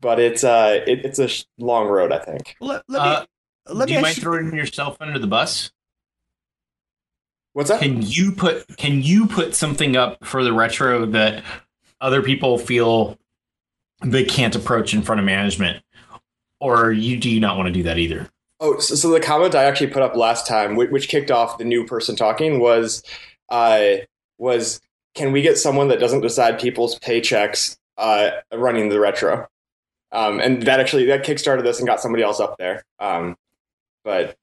But it's uh it, it's a sh- long road, I think. Let, let Uh, me let do me you ask mind you- throwing yourself under the bus? What's that? Can you put Can you put something up for the retro that other people feel they can't approach in front of management, or you do you not want to do that either? Oh, so, so the comment I actually put up last time, which, which kicked off the new person talking, was, uh, was can we get someone that doesn't decide people's paychecks uh, running the retro? Um, and that actually that kickstarted this and got somebody else up there. Um, but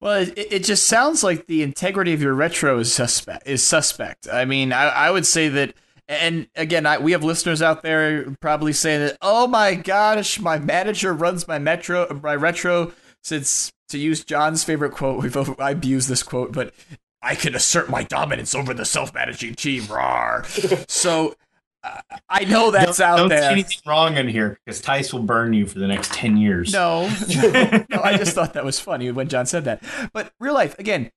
Well, it, it just sounds like the integrity of your retro is suspect. Is suspect. I mean, I, I would say that, and again, I, we have listeners out there probably saying that, oh my gosh, my manager runs my metro, my retro. Since to use John's favorite quote, we've I've used this quote, but I can assert my dominance over the self-managing team. Rawr. so uh, I know that's don't, out don't there. see anything wrong in here because Tice will burn you for the next ten years. No, no, no, I just thought that was funny when John said that. But real life, again,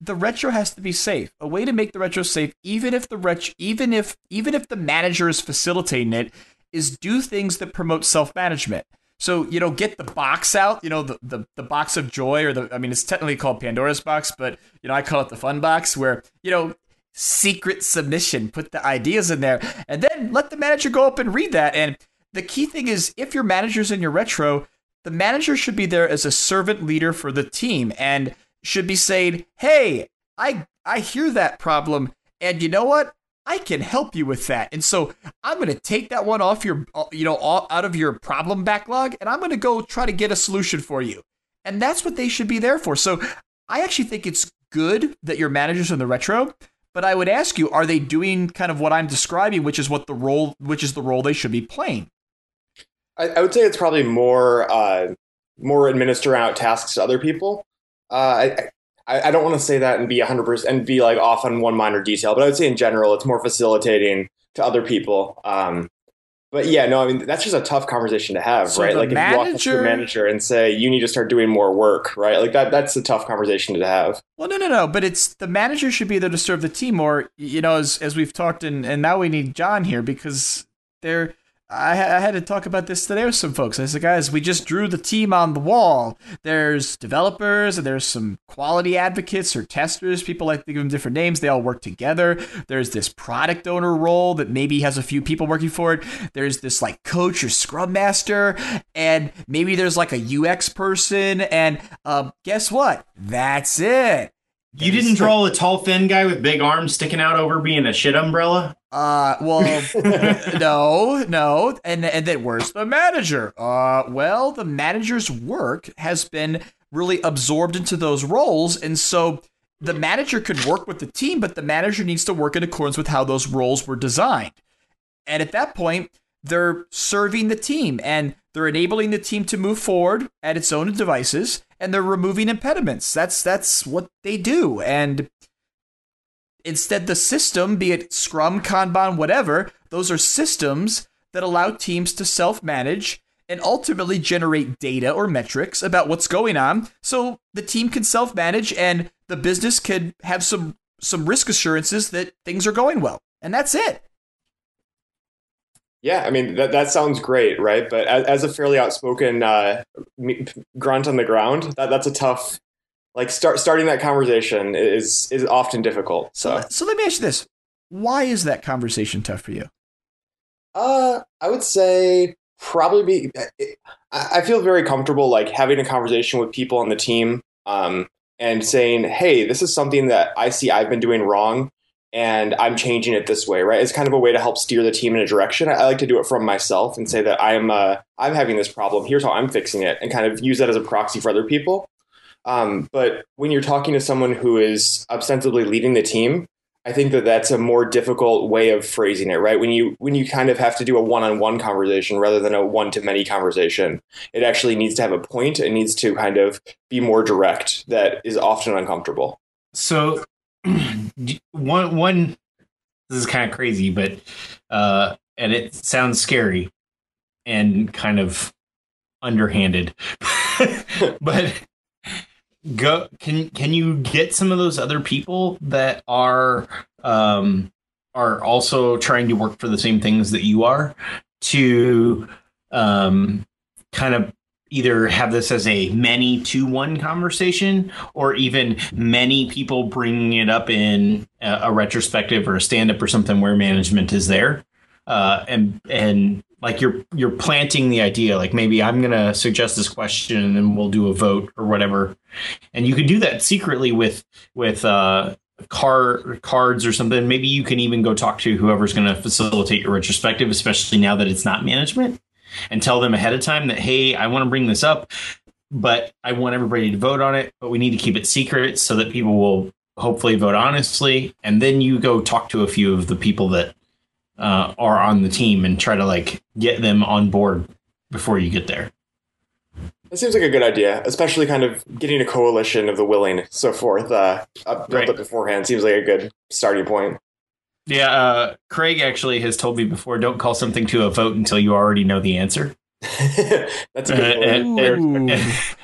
the retro has to be safe. A way to make the retro safe, even if the retro, even if even if the manager is facilitating it, is do things that promote self management. So you know, get the box out. You know, the, the the box of joy, or the I mean, it's technically called Pandora's box, but you know, I call it the fun box, where you know. Secret submission, put the ideas in there, and then let the manager go up and read that. And the key thing is if your manager's in your retro, the manager should be there as a servant leader for the team and should be saying, "Hey, I I hear that problem, and you know what? I can help you with that." And so I'm going to take that one off your, you know, out of your problem backlog, and I'm going to go try to get a solution for you. And that's what they should be there for. So I actually think it's good that your managers in the retro. But I would ask you, are they doing kind of what I'm describing, which is what the role, which is the role they should be playing? I, I would say it's probably more uh, more administering out tasks to other people. Uh, I, I I don't want to say that and be hundred percent and be like off on one minor detail, but I would say in general it's more facilitating to other people. Um, but yeah, no, I mean that's just a tough conversation to have, So right? Like if you walk up to your manager and say you need to start doing more work, right? Like that that's a tough conversation to have. Well, no, no, no. But it's the manager should be there to serve the team, or you know, as as we've talked, and and now we need John here because they're. I, I had to talk about this today with some folks. I said, guys, we just drew the team on the wall. There's developers and there's some quality advocates or testers. People like to give them different names. They all work together. There's this product owner role that maybe has a few people working for it. There's this like coach or scrum master, and maybe there's like a UX person. And um, guess what? That's it. You didn't draw a tall, thin guy with big arms sticking out over being a shit umbrella. Uh, well, no, no, and and then where's the manager? Uh, well, the manager's work has been really absorbed into those roles, and so the manager could work with the team, but the manager needs to work in accordance with how those roles were designed. And at that point, they're serving the team and they're enabling the team to move forward at its own devices, and they're removing impediments. That's that's what they do, and instead the system be it scrum kanban whatever those are systems that allow teams to self manage and ultimately generate data or metrics about what's going on so the team can self manage and the business can have some some risk assurances that things are going well. And that's it. Yeah, I mean that that sounds great, right? But as, as a fairly outspoken uh, grunt on the ground, that that's a tough like start starting that conversation is is often difficult. So so let me ask you this: Why is that conversation tough for you? Uh, I would say probably be. I feel very comfortable like having a conversation with people on the team, um, and saying, "Hey, this is something that I see I've been doing wrong." And I'm changing it this way, right? It's kind of a way to help steer the team in a direction. I like to do it from myself and say that I'm uh, I'm having this problem. Here's how I'm fixing it, and kind of use that as a proxy for other people. Um, but when you're talking to someone who is ostensibly leading the team, I think that that's a more difficult way of phrasing it, right? When you when you kind of have to do a one-on-one conversation rather than a one-to-many conversation, it actually needs to have a point. It needs to kind of be more direct. That is often uncomfortable. So one one this is kind of crazy, but uh, and it sounds scary and kind of underhanded, but go can can you get some of those other people that are um are also trying to work for the same things that you are to um kind of either have this as a many to one conversation or even many people bringing it up in a, a retrospective or a stand up or something where management is there. Uh, and and like you're you're planting the idea like maybe i'm going to suggest this question and we'll do a vote or whatever. And you can do that secretly with with uh car cards or something. Maybe you can even go talk to whoever's going to facilitate your retrospective especially now that it's not management and tell them ahead of time that, hey, I want to bring this up, but I want everybody to vote on it, but we need to keep it secret so that people will hopefully vote honestly. And then you go talk to a few of the people that uh, are on the team and try to like get them on board before you get there. It seems like a good idea, especially kind of getting a coalition of the willing, so forth, uh, built right. up beforehand. Seems like a good starting point. Yeah, uh, Craig actually has told me before don't call something to a vote until you already know the answer. That's a good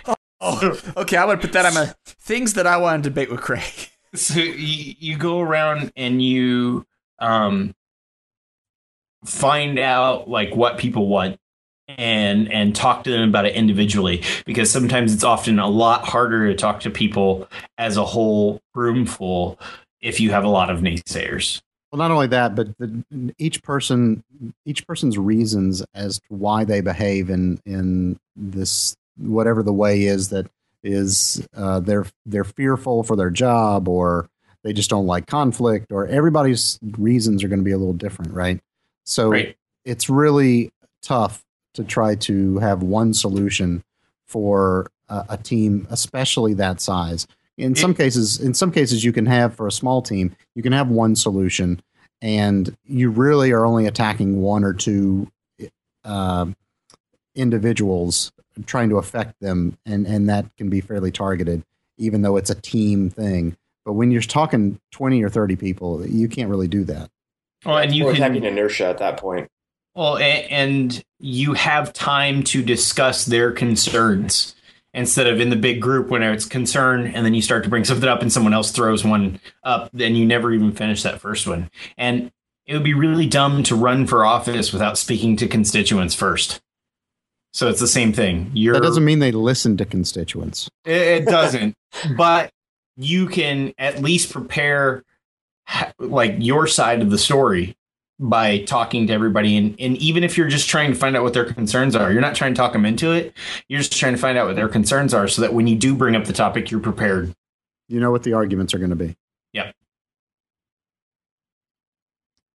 uh, oh, okay, I'm going to put that on my things that I want to debate with Craig. So you, you go around and you um, find out like what people want and and talk to them about it individually because sometimes it's often a lot harder to talk to people as a whole room full if you have a lot of naysayers. Well, not only that, but the, each person, each person's reasons as to why they behave in in this whatever the way is that is uh, they're they're fearful for their job or they just don't like conflict or everybody's reasons are going to be a little different, right? So right. it's really tough to try to have one solution for a, a team, especially that size in some cases in some cases you can have for a small team you can have one solution and you really are only attacking one or two uh, individuals trying to affect them and and that can be fairly targeted even though it's a team thing. But when you're talking 20 or 30 people you can't really do that. Well and you or can having inertia at that point. Well and you have time to discuss their concerns instead of in the big group when it's concern and then you start to bring something up and someone else throws one up then you never even finish that first one. And it would be really dumb to run for office without speaking to constituents first. So it's the same thing. You're, that doesn't mean they listen to constituents. It, doesn't. But you can at least prepare like your side of the story by talking to everybody. And, and even if you're just trying to find out what their concerns are you're not trying to talk them into it. You're just trying to find out what their concerns are so that when you do bring up the topic you're prepared. You know what the arguments are going to be. Yep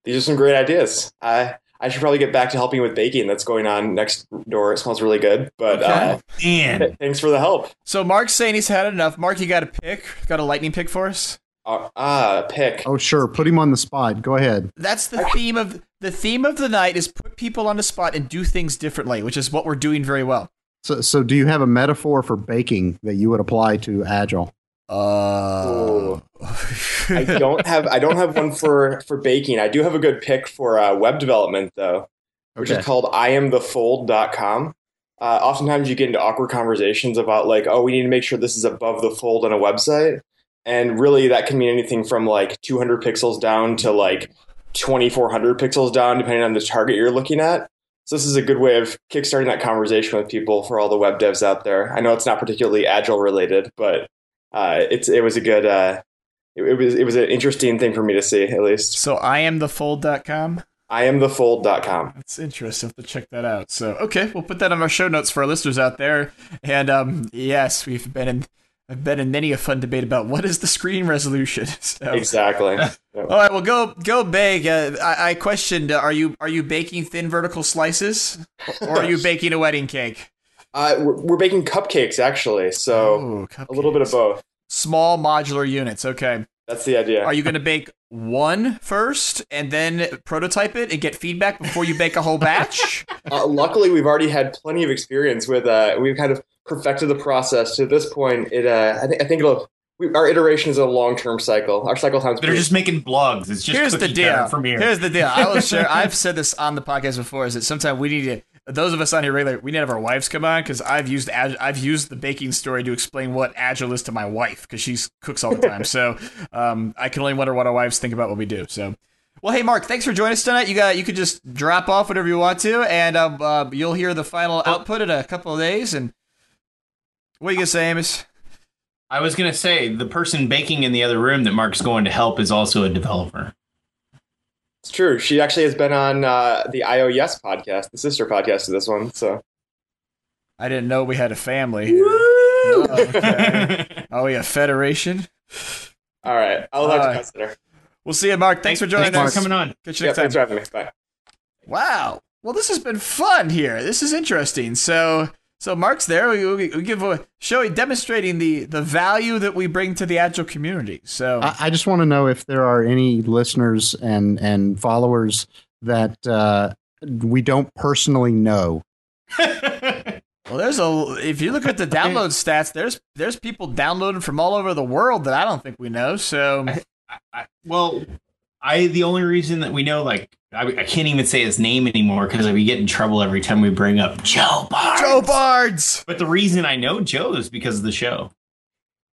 these are some great ideas. I i should probably get back to helping with baking that's going on next door. It smells really good but okay. uh Man. thanks for the help. So mark's saying he's had enough. Mark you got a pick? Got a lightning pick for us ah, pick. Oh, sure. Put him on the spot. Go ahead. That's the theme of the theme of the night is put people on the spot and do things differently, which is what we're doing very well. So, so do you have a metaphor for baking that you would apply to agile? Uh, I don't have I don't have one for for baking. I do have a good pick for uh, web development though. which Okay. is called i am iamthefold.com. Uh, oftentimes you get into awkward conversations about like, oh, we need to make sure this is above the fold on a website. And really that can mean anything from like 200 pixels down to like 2400 pixels down, depending on the target you're looking at. So this is a good way of kickstarting that conversation with people for all the web devs out there. I know it's not particularly agile related, but uh, it's it was a good uh, it, it was it was an interesting thing for me to see at least. So I am the fold.com. iamthefold.com. That's interesting. I'll have to check that out. So, okay, we'll put that on our show notes for our listeners out there. And um, yes, we've been in. I've been in many a fun debate about what is the screen resolution. So, Exactly. all right, well, go go bake. Uh, I, I questioned: uh, Are you are you baking thin vertical slices, or are you baking a wedding cake? Uh, we're, we're baking cupcakes actually, so Ooh, a little bit of cupcakes. both. Small modular units. Okay. That's the idea. Are you going to bake one first and then prototype it and get feedback before you bake a whole batch? Uh, luckily, we've already had plenty of experience with. Uh, we've kind of perfected the process to this point. It, uh, I think, I think it'll. We, our iteration is a long-term cycle. Our cycle times. They're just making blogs. It's just Here's the deal. from here. Here's the deal. I will share. I've said this on the podcast before. Is that sometimes we need to. Those of us on here regular, we need to have our wives come on because I've used Ag- I've used the baking story to explain what agile is to my wife because she cooks all the time. so um, I can only wonder what our wives think about what we do. So. Well, hey Mark, thanks for joining us tonight. You got you could just drop off whatever you want to, and um, uh, you'll hear the final output in a couple of days. And what are you gonna say, Amos? I was gonna say the person baking in the other room that Mark's going to help is also a developer. It's true. She actually has been on uh, the IOES podcast, the sister podcast to this one. So I didn't know we had a family. Oh, okay. oh, yeah, federation. all right, I'll have All to right. consider. We'll see you, Mark. Thanks for joining Thanks us. for coming on. Catch you Yeah, next time. thanks for having me. Bye. Wow. Well, this has been fun here. This is interesting. So, so Mark's there. We, we, we give a show demonstrating the the value that we bring to the agile community. So, I, I just want to know if there are any listeners and and followers that uh, we don't personally know. well, there's a if you look at the download stats, there's there's people downloading from all over the world that I don't think we know. So, I, well, I the only reason that we know, like, I, I can't even say his name anymore because we get in trouble every time we bring up Joe Barnes. Joe Bards. But the reason I know Joe is because of the show.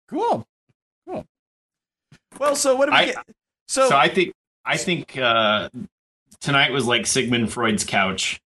Cool. Cool. Well, so what do we I- get? So, So I think I think uh, tonight was like Sigmund Freud's couch.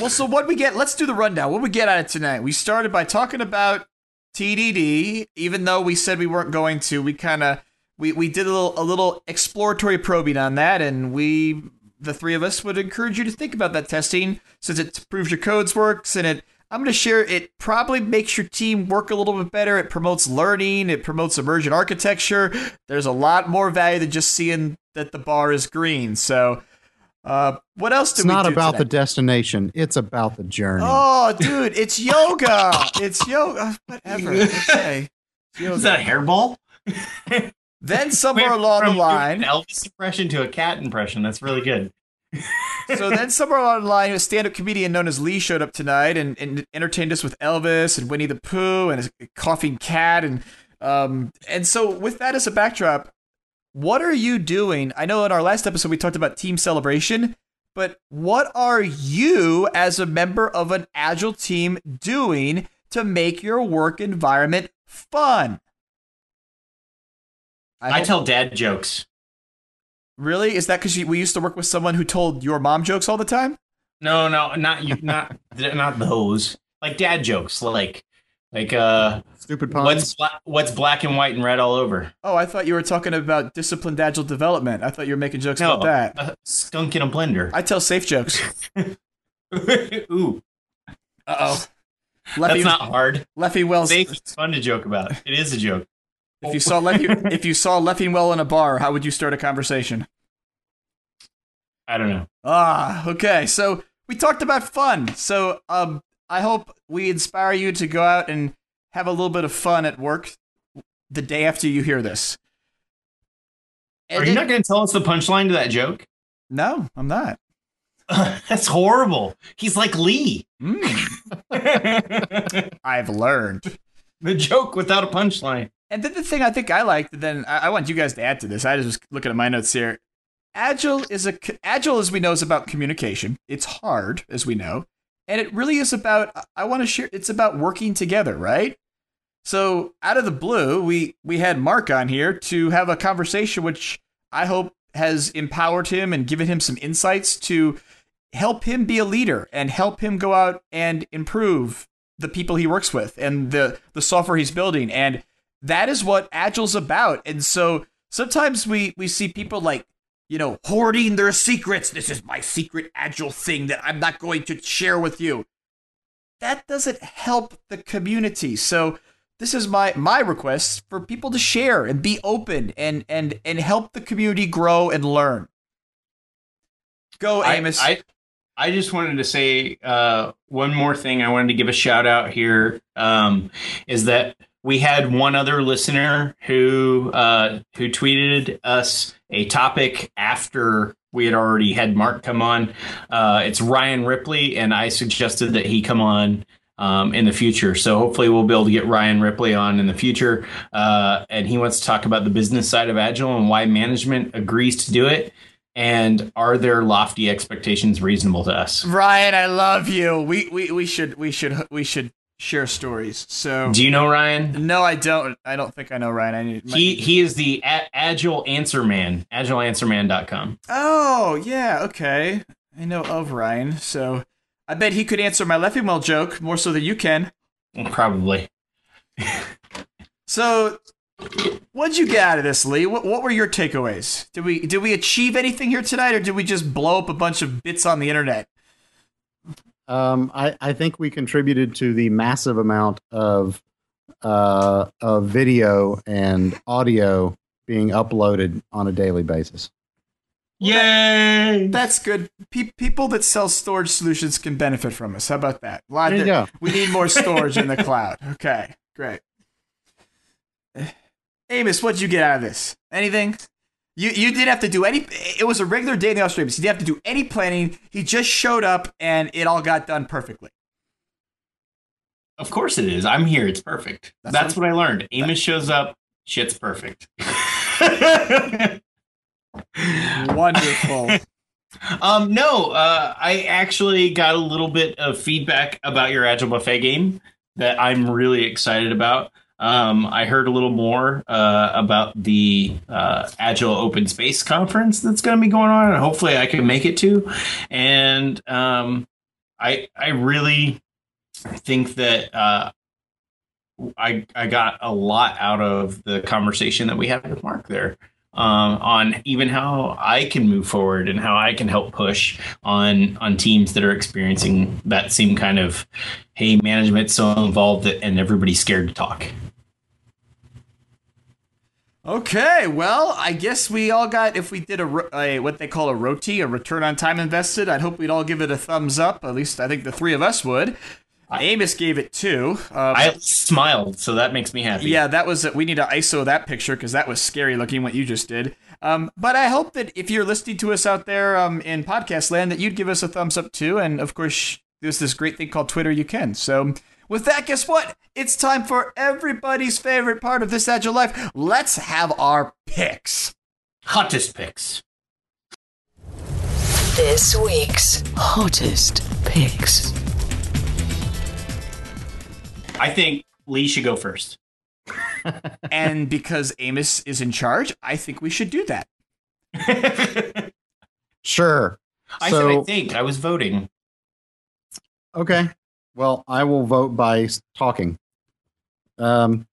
Well, so what we get? Let's do the rundown. What we get out of tonight? We started by talking about TDD, even though we said we weren't going to. We kind of we we did a little a little exploratory probing on that, and we the three of us would encourage you to think about that testing since it proves your codes works and it. I'm going to share it probably makes your team work a little bit better. It promotes learning, it promotes emergent architecture. There's a lot more value than just seeing that the bar is green. So, uh, what else did It's we not do about the destination; it's about the journey. Oh, dude, it's yoga. It's yoga. Whatever. Okay. It's yoga. Is that a hairball? Then somewhere along the line, Elvis impression to a cat impression. That's really good. so then somewhere along the line, a stand-up comedian known as Lee showed up tonight and, and entertained us with Elvis and Winnie the Pooh and a coughing cat and um and so with that as a backdrop, what are you doing? I know in our last episode we talked about team celebration, but what are you as a member of an agile team doing to make your work environment fun? I, hope- tell dad jokes. Really? Is that because we used to work with someone who told your mom jokes all the time? No, no, not you, not not those. Like dad jokes, like like uh, Stupid puns. what's bla- what's black and white and red all over? Oh, I thought you were talking about disciplined agile development. I thought you were making jokes No, about that. uh, skunk in a blender. I tell safe jokes. Ooh, Uh oh. that's not hard. Leffy Wells. Safe, it's fun to joke about. It is a joke. If you saw Leffy, if you saw Leffingwell in a bar, how would you start a conversation? I don't know. Ah, okay. So we talked about fun. So um, I hope we inspire you to go out and have a little bit of fun at work the day after you hear this. Are you not going to tell us the punchline to that joke? No, I'm not. That's horrible. He's like Lee. Mm, I've learned. the joke without a punchline. And then the thing I think I liked, then I, I want you guys to add to this. I just was looking at my notes here. agile is a agile as we know is about communication. It's hard as we know, and it really is about I want to share. It's about working together, right? So out of the blue, we we had Mark on here to have a conversation, which I hope has empowered him and given him some insights to help him be a leader and help him go out and improve the people he works with and the the software he's building and that is what agile's about and so sometimes we we see people like you know hoarding their secrets this is my secret agile thing that i'm not going to share with you that doesn't help the community so this is my my request for people to share and be open and and and help the community grow and learn go amos I, I, I just wanted to say uh, one more thing. I wanted to give a shout out here. Um, is that we had one other listener who uh, who tweeted us a topic after we had already had Mark come on. Uh, it's Ryan Ripley, and I suggested that he come on um, in the future. So hopefully we'll be able to get Ryan Ripley on in the future. Uh, and he wants to talk about the business side of Agile and why management agrees to do it and are their lofty expectations reasonable to us? Ryan, I love you. We we, we should we should we should share stories. So Do you know Ryan? No, I don't. I don't think I know Ryan. I need He he is the a- agile answer man, agileanswerman.com. Oh, yeah, okay. I know of Ryan. So I bet he could answer my Leffingwell joke more so than you can. Probably. so What'd you get out of this, Lee? What, what were your takeaways? Did we did we achieve anything here tonight, or did we just blow up a bunch of bits on the internet? Um, I, I think we contributed to the massive amount of uh, of video and audio being uploaded on a daily basis. Yay! That's good. Pe- people that sell storage solutions can benefit from us. How about that? There you go. We need more storage in the cloud. Okay, great. Amos, what'd you get out of this? Anything? You you didn't have to do any. It was a regular day in the Australians. You didn't have to do any planning. He just showed up, and it all got done perfectly. Of course it is. I'm here. It's perfect. That's, That's what, I learned. Amos shows up. Shit's perfect. Wonderful. um, no, uh, I actually got a little bit of feedback about your Agile Buffet game that I'm really excited about. Um, I heard a little more uh, about the uh, Agile Open Space Conference that's going to be going on, and hopefully I can make it too. And um, I I really think that uh, I I got a lot out of the conversation that we had with Mark there. Um, on even how I can move forward and how I can help push on on teams that are experiencing that same kind of hey management's so involved and everybody's scared to talk. Okay, well, I guess we all got if we did a, a, what they call a roti, a return on time invested. I'd hope we'd all give it a thumbs up. At least I think the three of us would. Amos gave it two. Uh, I smiled, so that makes me happy. Yeah, that was. We need to ISO that picture because that was scary looking. What you just did. Um, but I hope that if you're listening to us out there um, in podcast land, that you'd give us a thumbs up too. And of course, there's this great thing called Twitter. You can. So with that, guess what? It's time for everybody's favorite part of this Agile Life. Let's have our picks. Hottest picks. This week's hottest picks. I think Lee should go first. and because Amos is in charge, I think we should do that. sure. I so, said I think. I was voting. Okay. Well, I will vote by talking. Um,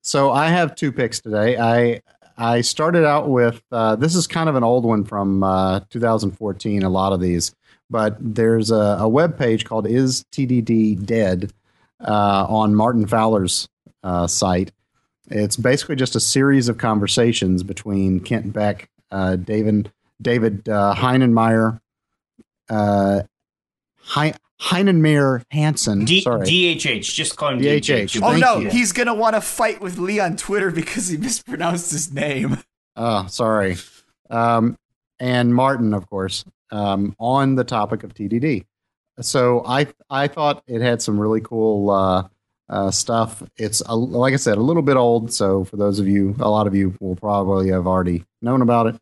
so I have two picks today. I I started out with uh, this is kind of an old one from uh, 2014. A lot of these, but there's a, a web page called Is TDD Dead uh, on Martin Fowler's uh, site. It's basically just a series of conversations between Kent Beck, uh, David David uh, Heinemeier, Heinemeier Hansson. D- Sorry. DHH. Just call him DHH. DHH. Oh, no. You. He's going to want to fight with Lee on Twitter because he mispronounced his name. Oh, sorry. Um, and Martin, of course, um, on the topic of TDD. So I I thought it had some really cool uh, uh, stuff. It's a, like I said, a little bit old. So for those of you, a lot of you will probably have already known about it.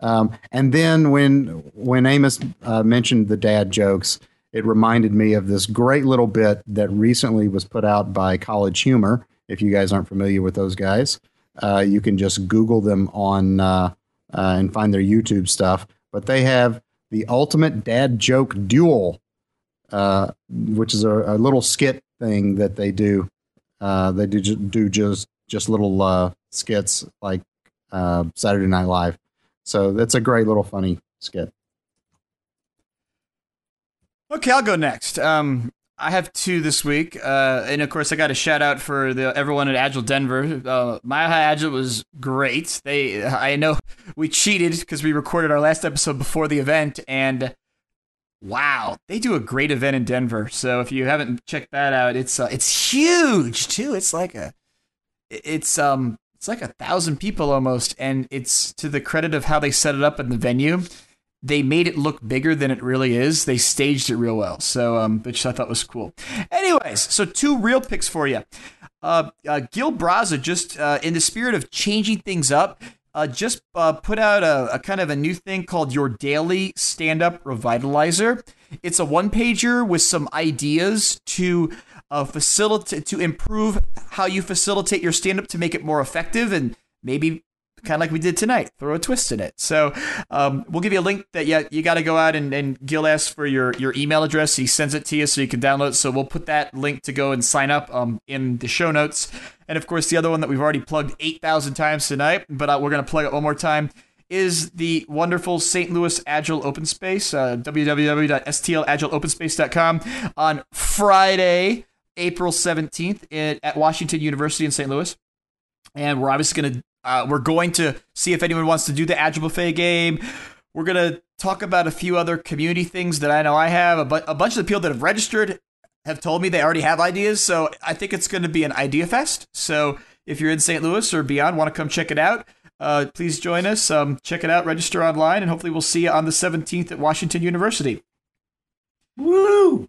Um, and then when when Amos uh, mentioned the dad jokes, it reminded me of this great little bit that recently was put out by College Humor. If you guys aren't familiar with those guys, uh, you can just Google them on uh, uh and find their YouTube stuff. But they have the ultimate dad joke duel, uh, which is a, a, little skit thing that they do. Uh, they do do just just little skits like Saturday Night Live so that's a great little funny skit. Okay, I'll go next. Um, I have two this week, uh, and of course, I got a shout out for the everyone at Agile Denver. Uh, Mile High Agile was great. They, I know, we cheated because we recorded our last episode before the event, and wow, they do a great event in Denver. So if you haven't checked that out, it's uh, it's huge too. It's like a, it's um, it's like a thousand people almost, and it's to the credit of how they set it up in the venue. They made it look bigger than it really is. They staged it real well, so um, which I thought was cool. Anyways, so two real picks for you. Uh, uh, Gil Broza just uh, in the spirit of changing things up. Uh, just uh, put out a, a, kind of a new thing called Your Daily Stand Up Revitalizer. It's a one pager with some ideas to uh, facilitate to improve how you facilitate your stand up to make it more effective and maybe kind of like we did tonight throw a twist in it so um, we'll give you a link that yeah you got to go out and, and gil asks for your, your email address he sends it to you so you can download it so we'll put that link to go and sign up um, in the show notes and of course the other one that we've already plugged 8000 times tonight but uh, we're going to plug it one more time is the wonderful St. Louis Agile Open Space, uh, www.stlagileopenspace.com on Friday. April 17th at Washington University in St. Louis. And we're obviously going to uh, we're going to see if anyone wants to do the Agile Buffet game. We're going to talk about a few other community things that I know I have. A, bu- a bunch of the people that have registered have told me they already have ideas. So I think it's going to be an idea fest. So if you're in St. Louis or beyond, want to come check it out, uh, please join us. Um, check it out, register online, and hopefully we'll see you on the 17th at Washington University. Woo!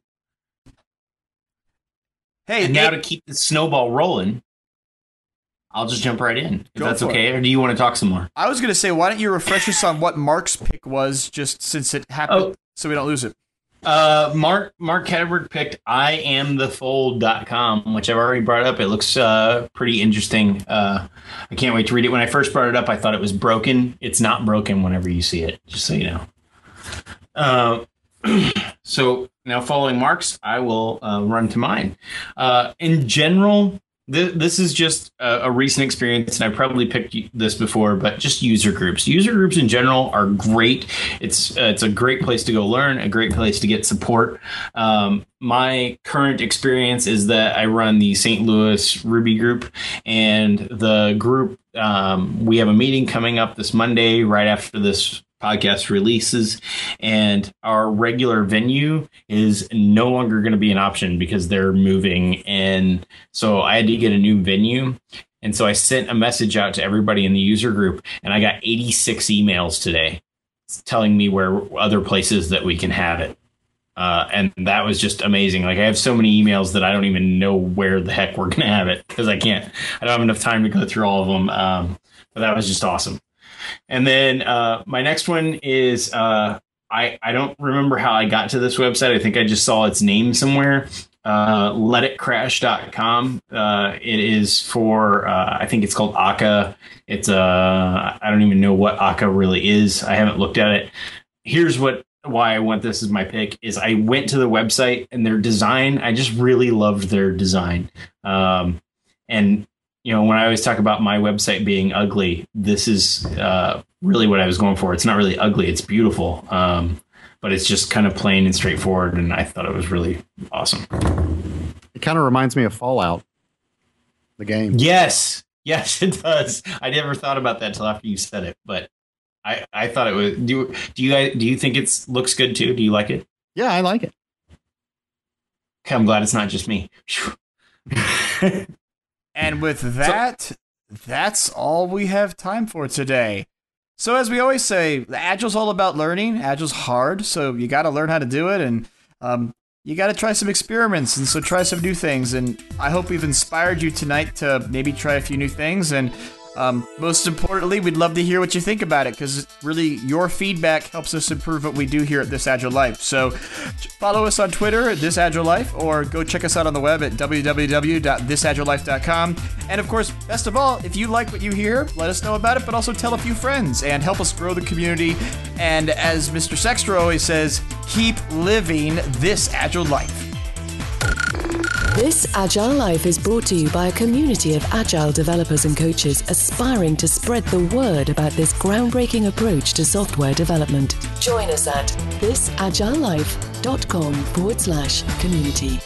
Hey, and now to keep the snowball rolling, I'll just jump right in. If that's okay. It. Or do you want to talk some more? I was going to say, why don't you refresh us on what Mark's pick was, just since it happened, oh. so we don't lose it. Uh, Mark Mark Ketterberg picked I am the fold.com, which I've already brought up. It looks uh, pretty interesting. Uh, I can't wait to read it. When I first brought it up, I thought it was broken. It's not broken whenever you see it, just so you know. Uh, so now, following Mark's, I will uh, run to mine. Uh, in general, th- this is just a, a, recent experience, and I probably picked this before, but just user groups. User groups in general are great. It's uh, it's a great place to go learn, a great place to get support. Um, my current experience is that I run the St. Louis Ruby group, and the group um, we have a meeting coming up this Monday right after this podcast releases and our regular venue is no longer going to be an option because they're moving and so i had to get a new venue and so i sent a message out to everybody in the user group and i got 86 emails today telling me where other places that we can have it uh, and that was just amazing. Like I have so many emails that I don't even know where the heck we're gonna have it because I can't. I don't have enough time to go through all of them. Um, but that was just awesome. And then uh, my next one is uh, I I don't remember how I got to this website. I think I just saw its name somewhere. Uh, letitcrash.com. Uh, it is for uh, I think it's called Akka. It's uh I don't even know what Akka really is. I haven't looked at it. Here's what why I want this as my pick is I went to the website and their design. I just really loved their design. Um, and you know, when I always talk about my website being ugly, this is uh, really what I was going for. It's not really ugly; it's beautiful, um, but it's just kind of plain and straightforward. And I thought it was really awesome. It kind of reminds me of Fallout, the game. Yes, yes, it does. I never thought about that until after you said it, but I, I thought it was. Do do you guys do you think it looks good too? Do you like it? Yeah, I like it. Okay, I'm glad it's not just me. And with that, so, that's all we have time for today. So as we always say, Agile's all about learning. Agile's hard, so you got to learn how to do it, and um, you got to try some experiments, and so try some new things. And I hope we've inspired you tonight to maybe try a few new things. And Um, most importantly, we'd love to hear what you think about it because really your feedback helps us improve what we do here at This Agile Life. So follow us on Twitter at This Agile Life or go check us out on the web at www.thisagilelife.com. And of course, best of all, if you like what you hear, let us know about it, but also tell a few friends and help us grow the community. And as Mr. Sextro always says, keep living this agile life. This Agile Life is brought to you by a community of agile developers and coaches aspiring to spread the word about this groundbreaking approach to software development. Join us at thisagilelife.com forward slash community.